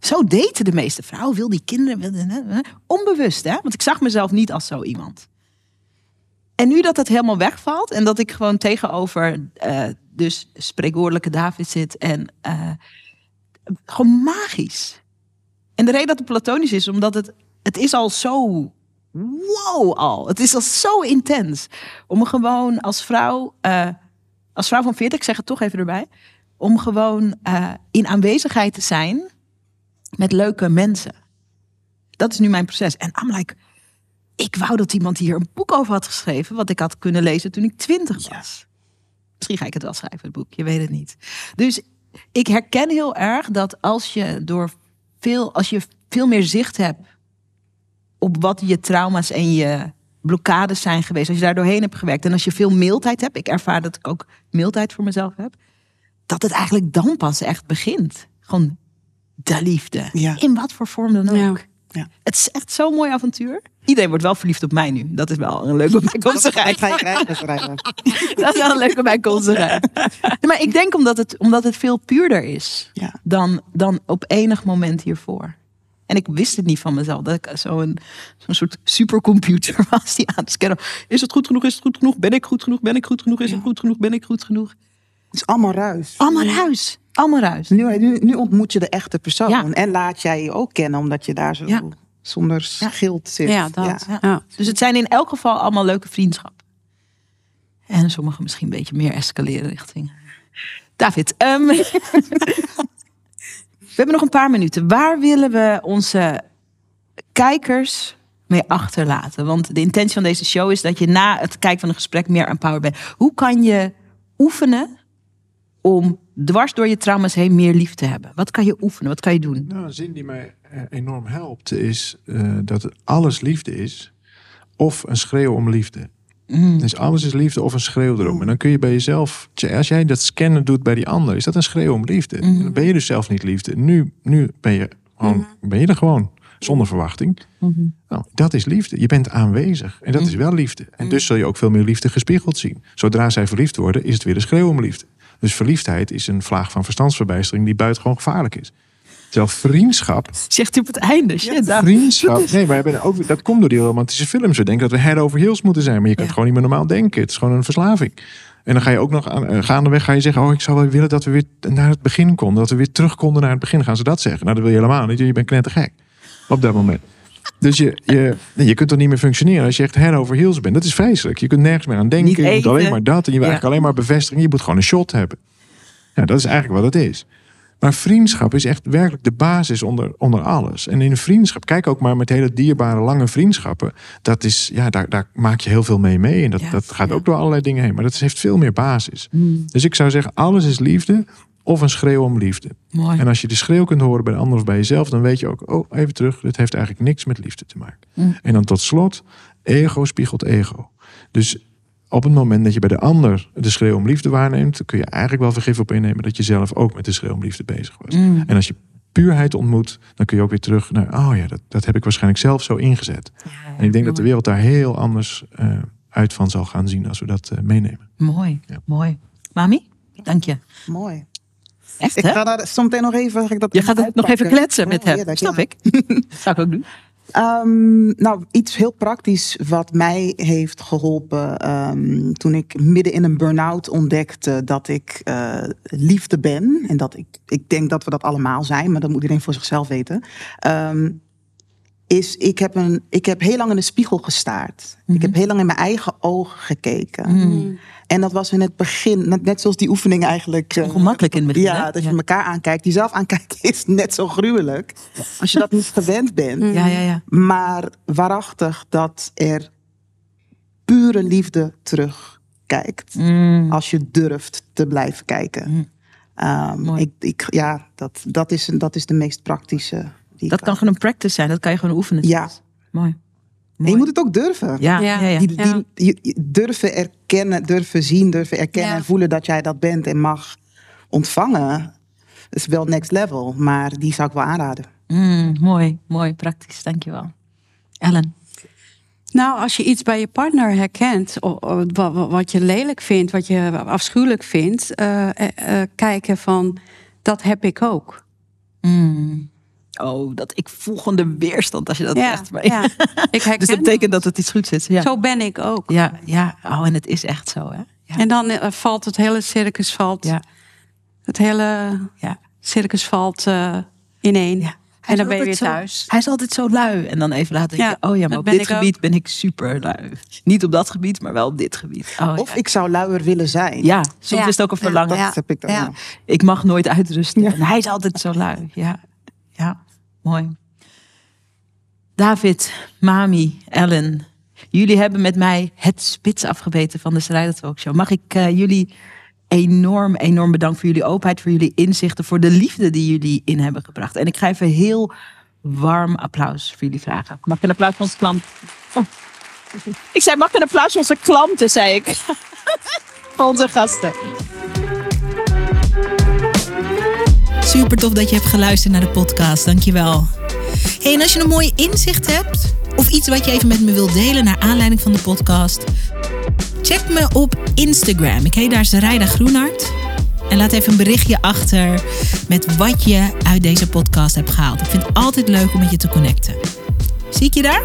Zo daten de meeste vrouwen. Wil die kinderen. Wil die- onbewust, hè? Want ik zag mezelf niet als zo iemand. En nu dat het helemaal wegvalt en dat ik gewoon tegenover eh, dus spreekwoordelijke David zit en eh, gewoon magisch. En de reden dat het platonisch is, omdat het, het is al zo wow al. Het is al zo intens. Om gewoon als vrouw, eh, als vrouw van 40, ik zeg het toch even erbij, om gewoon eh, in aanwezigheid te zijn met leuke mensen. Dat is nu mijn proces. En I'm like, ik wou dat iemand hier een boek over had geschreven, wat ik had kunnen lezen toen ik twintig was. Misschien ga ik het wel schrijven, het boek, je weet het niet. Dus ik herken heel erg dat als je door veel, als je veel meer zicht hebt op wat je trauma's en je blokkades zijn geweest, als je daar doorheen hebt gewerkt en als je veel mailtijd hebt, ik ervaar dat ik ook mailtijd voor mezelf heb, dat het eigenlijk dan pas echt begint. Gewoon de liefde. Ja. In wat voor vorm dan ook. Ja. Ja. Het is echt zo'n mooi avontuur. Iedereen wordt wel verliefd op mij nu. Dat is wel een leuke bijkomstigheid. Schrijven. Dat is wel een leuke bijkomstigheid. Maar ik denk omdat het, omdat het veel puurder is Ja. dan, dan op enig moment hiervoor. En ik wist het niet van mezelf. Dat ik zo'n zo'n soort supercomputer was die aan het scannen. Is het goed genoeg? Is het goed genoeg? Ben ik goed genoeg? Ben ik goed genoeg? Is het goed genoeg? Ben ik goed genoeg? Het is allemaal ruis. Allemaal ruis. Allemaal ruis. Nu, nu, nu ontmoet je de echte persoon. Ja. En laat jij je ook kennen, omdat je daar zo Ja. Zonder schild zit. Ja, dat. Ja. Ja. Dus het zijn in elk geval allemaal leuke vriendschappen. En sommige misschien een beetje meer escaleren richting. David, ehm, we hebben nog een paar minuten. Waar willen we onze kijkers mee achterlaten? Want de intentie van deze show is dat je na het kijken van een gesprek meer empowered bent. Hoe kan je oefenen om dwars door je trauma's heen meer lief te hebben? Wat kan je oefenen? Wat kan je doen? Nou, een zin die mij enorm helpt is eh, dat alles liefde is of een schreeuw om liefde. Mm. Dus alles is liefde of een schreeuw erom. En dan kun je bij jezelf, als jij dat scannen doet bij die ander, is dat een schreeuw om liefde. En dan ben je dus zelf niet liefde. Nu, nu ben, je gewoon, ben je er gewoon, zonder verwachting. Nou, dat is liefde. Je bent aanwezig. En dat is wel liefde. En dus zul je ook veel meer liefde gespiegeld zien. Zodra zij verliefd worden, is het weer een schreeuw om liefde. Dus verliefdheid is een vlaag van verstandsverbijstering die buitengewoon gevaarlijk is. Terwijl vriendschap Zegt u op het einde. Shit, David. Vriendschap. Nee, ook, dat komt door die romantische films. We denken dat we head over heels moeten zijn. Maar je kunt Ja. gewoon niet meer normaal denken. Het is gewoon een verslaving. En dan ga je ook nog aan, eh, gaandeweg ga je zeggen... oh, ik zou wel willen dat we weer naar het begin konden. Dat we weer terug konden naar het begin. Gaan ze dat zeggen? Nou, dat wil je helemaal niet. Je bent knettergek. Op dat moment. Dus je, je, je kunt toch niet meer functioneren als je echt head over heels bent. Dat is vreselijk. Je kunt nergens meer aan denken. Niet je moet alleen maar dat. En je wil Ja. eigenlijk alleen maar bevestiging. Je moet gewoon een shot hebben. Ja, dat is eigenlijk wat het is. Maar vriendschap is echt werkelijk de basis onder, onder alles. En in een vriendschap, kijk ook maar met hele dierbare, lange vriendschappen. Dat is, ja, daar, daar maak je heel veel mee mee. En dat, Ja, dat gaat ja. ook door allerlei dingen heen. Maar dat heeft veel meer basis. Mm. Dus ik zou zeggen, alles is liefde of een schreeuw om liefde. Mooi. En als je de schreeuw kunt horen bij de ander of bij jezelf, dan weet je ook, oh, even terug, dit heeft eigenlijk niks met liefde te maken. Mm. En dan tot slot, ego spiegelt ego. Dus op het moment dat je bij de ander de schreeuw om liefde waarneemt, dan kun je eigenlijk wel vergif op innemen dat je zelf ook met de schreeuw om liefde bezig was. Mm. En als je puurheid ontmoet, dan kun je ook weer terug naar, oh ja, dat, dat heb ik waarschijnlijk zelf zo ingezet. En ik denk dat de wereld daar heel anders eh, uit van zal gaan zien als we dat eh, meenemen. Mooi, Ja. mooi. Mami, dank je. Mooi. Echt, Ik hè? ga daar zometeen nog even... Ik dat Je gaat het nog even kletsen met hem. heerlijk, Snap ja. ik. Zou ik ook doen. Ehm, nou, iets heel praktisch wat mij heeft geholpen ehm, toen ik midden in een burn-out ontdekte dat ik eh, liefde ben. En dat ik, ik denk dat we dat allemaal zijn, maar dat moet iedereen voor zichzelf weten. Ehm, is, ik heb, een, ik heb heel lang in de spiegel gestaard. Ik heb heel lang in mijn eigen ogen gekeken. En dat was in het begin, net, net zoals die oefening eigenlijk. eh, Ongemakkelijk in het begin, Ja, hè? dat je Ja. elkaar aankijkt. Jezelf aankijken is net zo gruwelijk. Als je dat niet gewend bent. Ja, ja, ja. Maar waarachtig dat er pure liefde terugkijkt. Mm. Als je durft te blijven kijken. Ehm, Mooi. ik, ik, ja, dat, dat, is, dat is de meest praktische. Die Dat kan gewoon een practice zijn. Dat kan je gewoon oefenen. Ja. Mooi. En je moet het ook durven. Ja, Ja. ja, ja. Die, die, je- je durven erkennen, durven zien, durven erkennen Ja. en voelen dat jij dat bent en mag ontvangen. is wel next level, maar die zou ik wel aanraden. Mm, mooi, mooi, praktisch. Dankjewel. Ellen. Nou, als je iets bij je partner herkent, wat je lelijk vindt, wat je afschuwelijk vindt, eh, eh, eh, kijken van, dat heb ik ook. Mm. Oh, dat ik voel gewoon de weerstand als je dat Ja, zegt. Maar- ja. Ik herken dus dat betekent dat het iets goed zit. Ja. Zo ben ik ook. Ja, ja. Oh, en het is echt zo, hè? Ja. En dan eh, valt het hele circus valt, Ja. het hele ja. circus valt eh, ineen. Ja. En dan ben je weer zo- thuis. Hij is altijd zo lui. En dan even laten denken, Ja, oh ja, maar op ben dit ik ook. gebied ben ik super lui. Niet op dat gebied, maar wel op dit gebied. Oh, Of ja. ik zou luier willen zijn. Ja, soms Ja. is het ook een verlangen. Dat heb ik dan. Ik mag nooit uitrusten. En hij is altijd zo lui. Ja, ja. Mooi. David, Mami, Ellen. Jullie hebben met mij het spits afgebeten van de Strijder Talkshow. Mag ik eh, jullie enorm, enorm bedanken voor jullie openheid, voor jullie inzichten, voor de liefde die jullie in hebben gebracht. En ik ga even heel warm applaus voor jullie vragen. Mag ik een applaus van onze klant? Oh. Ik zei, mag een applaus van onze klanten, zei ik. Voor onze gasten. Super tof dat je hebt geluisterd naar de podcast. Dankjewel. Hey, en als je een mooie inzicht hebt of iets wat je even met me wilt delen naar aanleiding van de podcast, check me op Instagram. Ik heet daar Zaraida Groenhart. En laat even een berichtje achter met wat je uit deze podcast hebt gehaald. Ik vind het altijd leuk om met je te connecten. Zie ik je daar?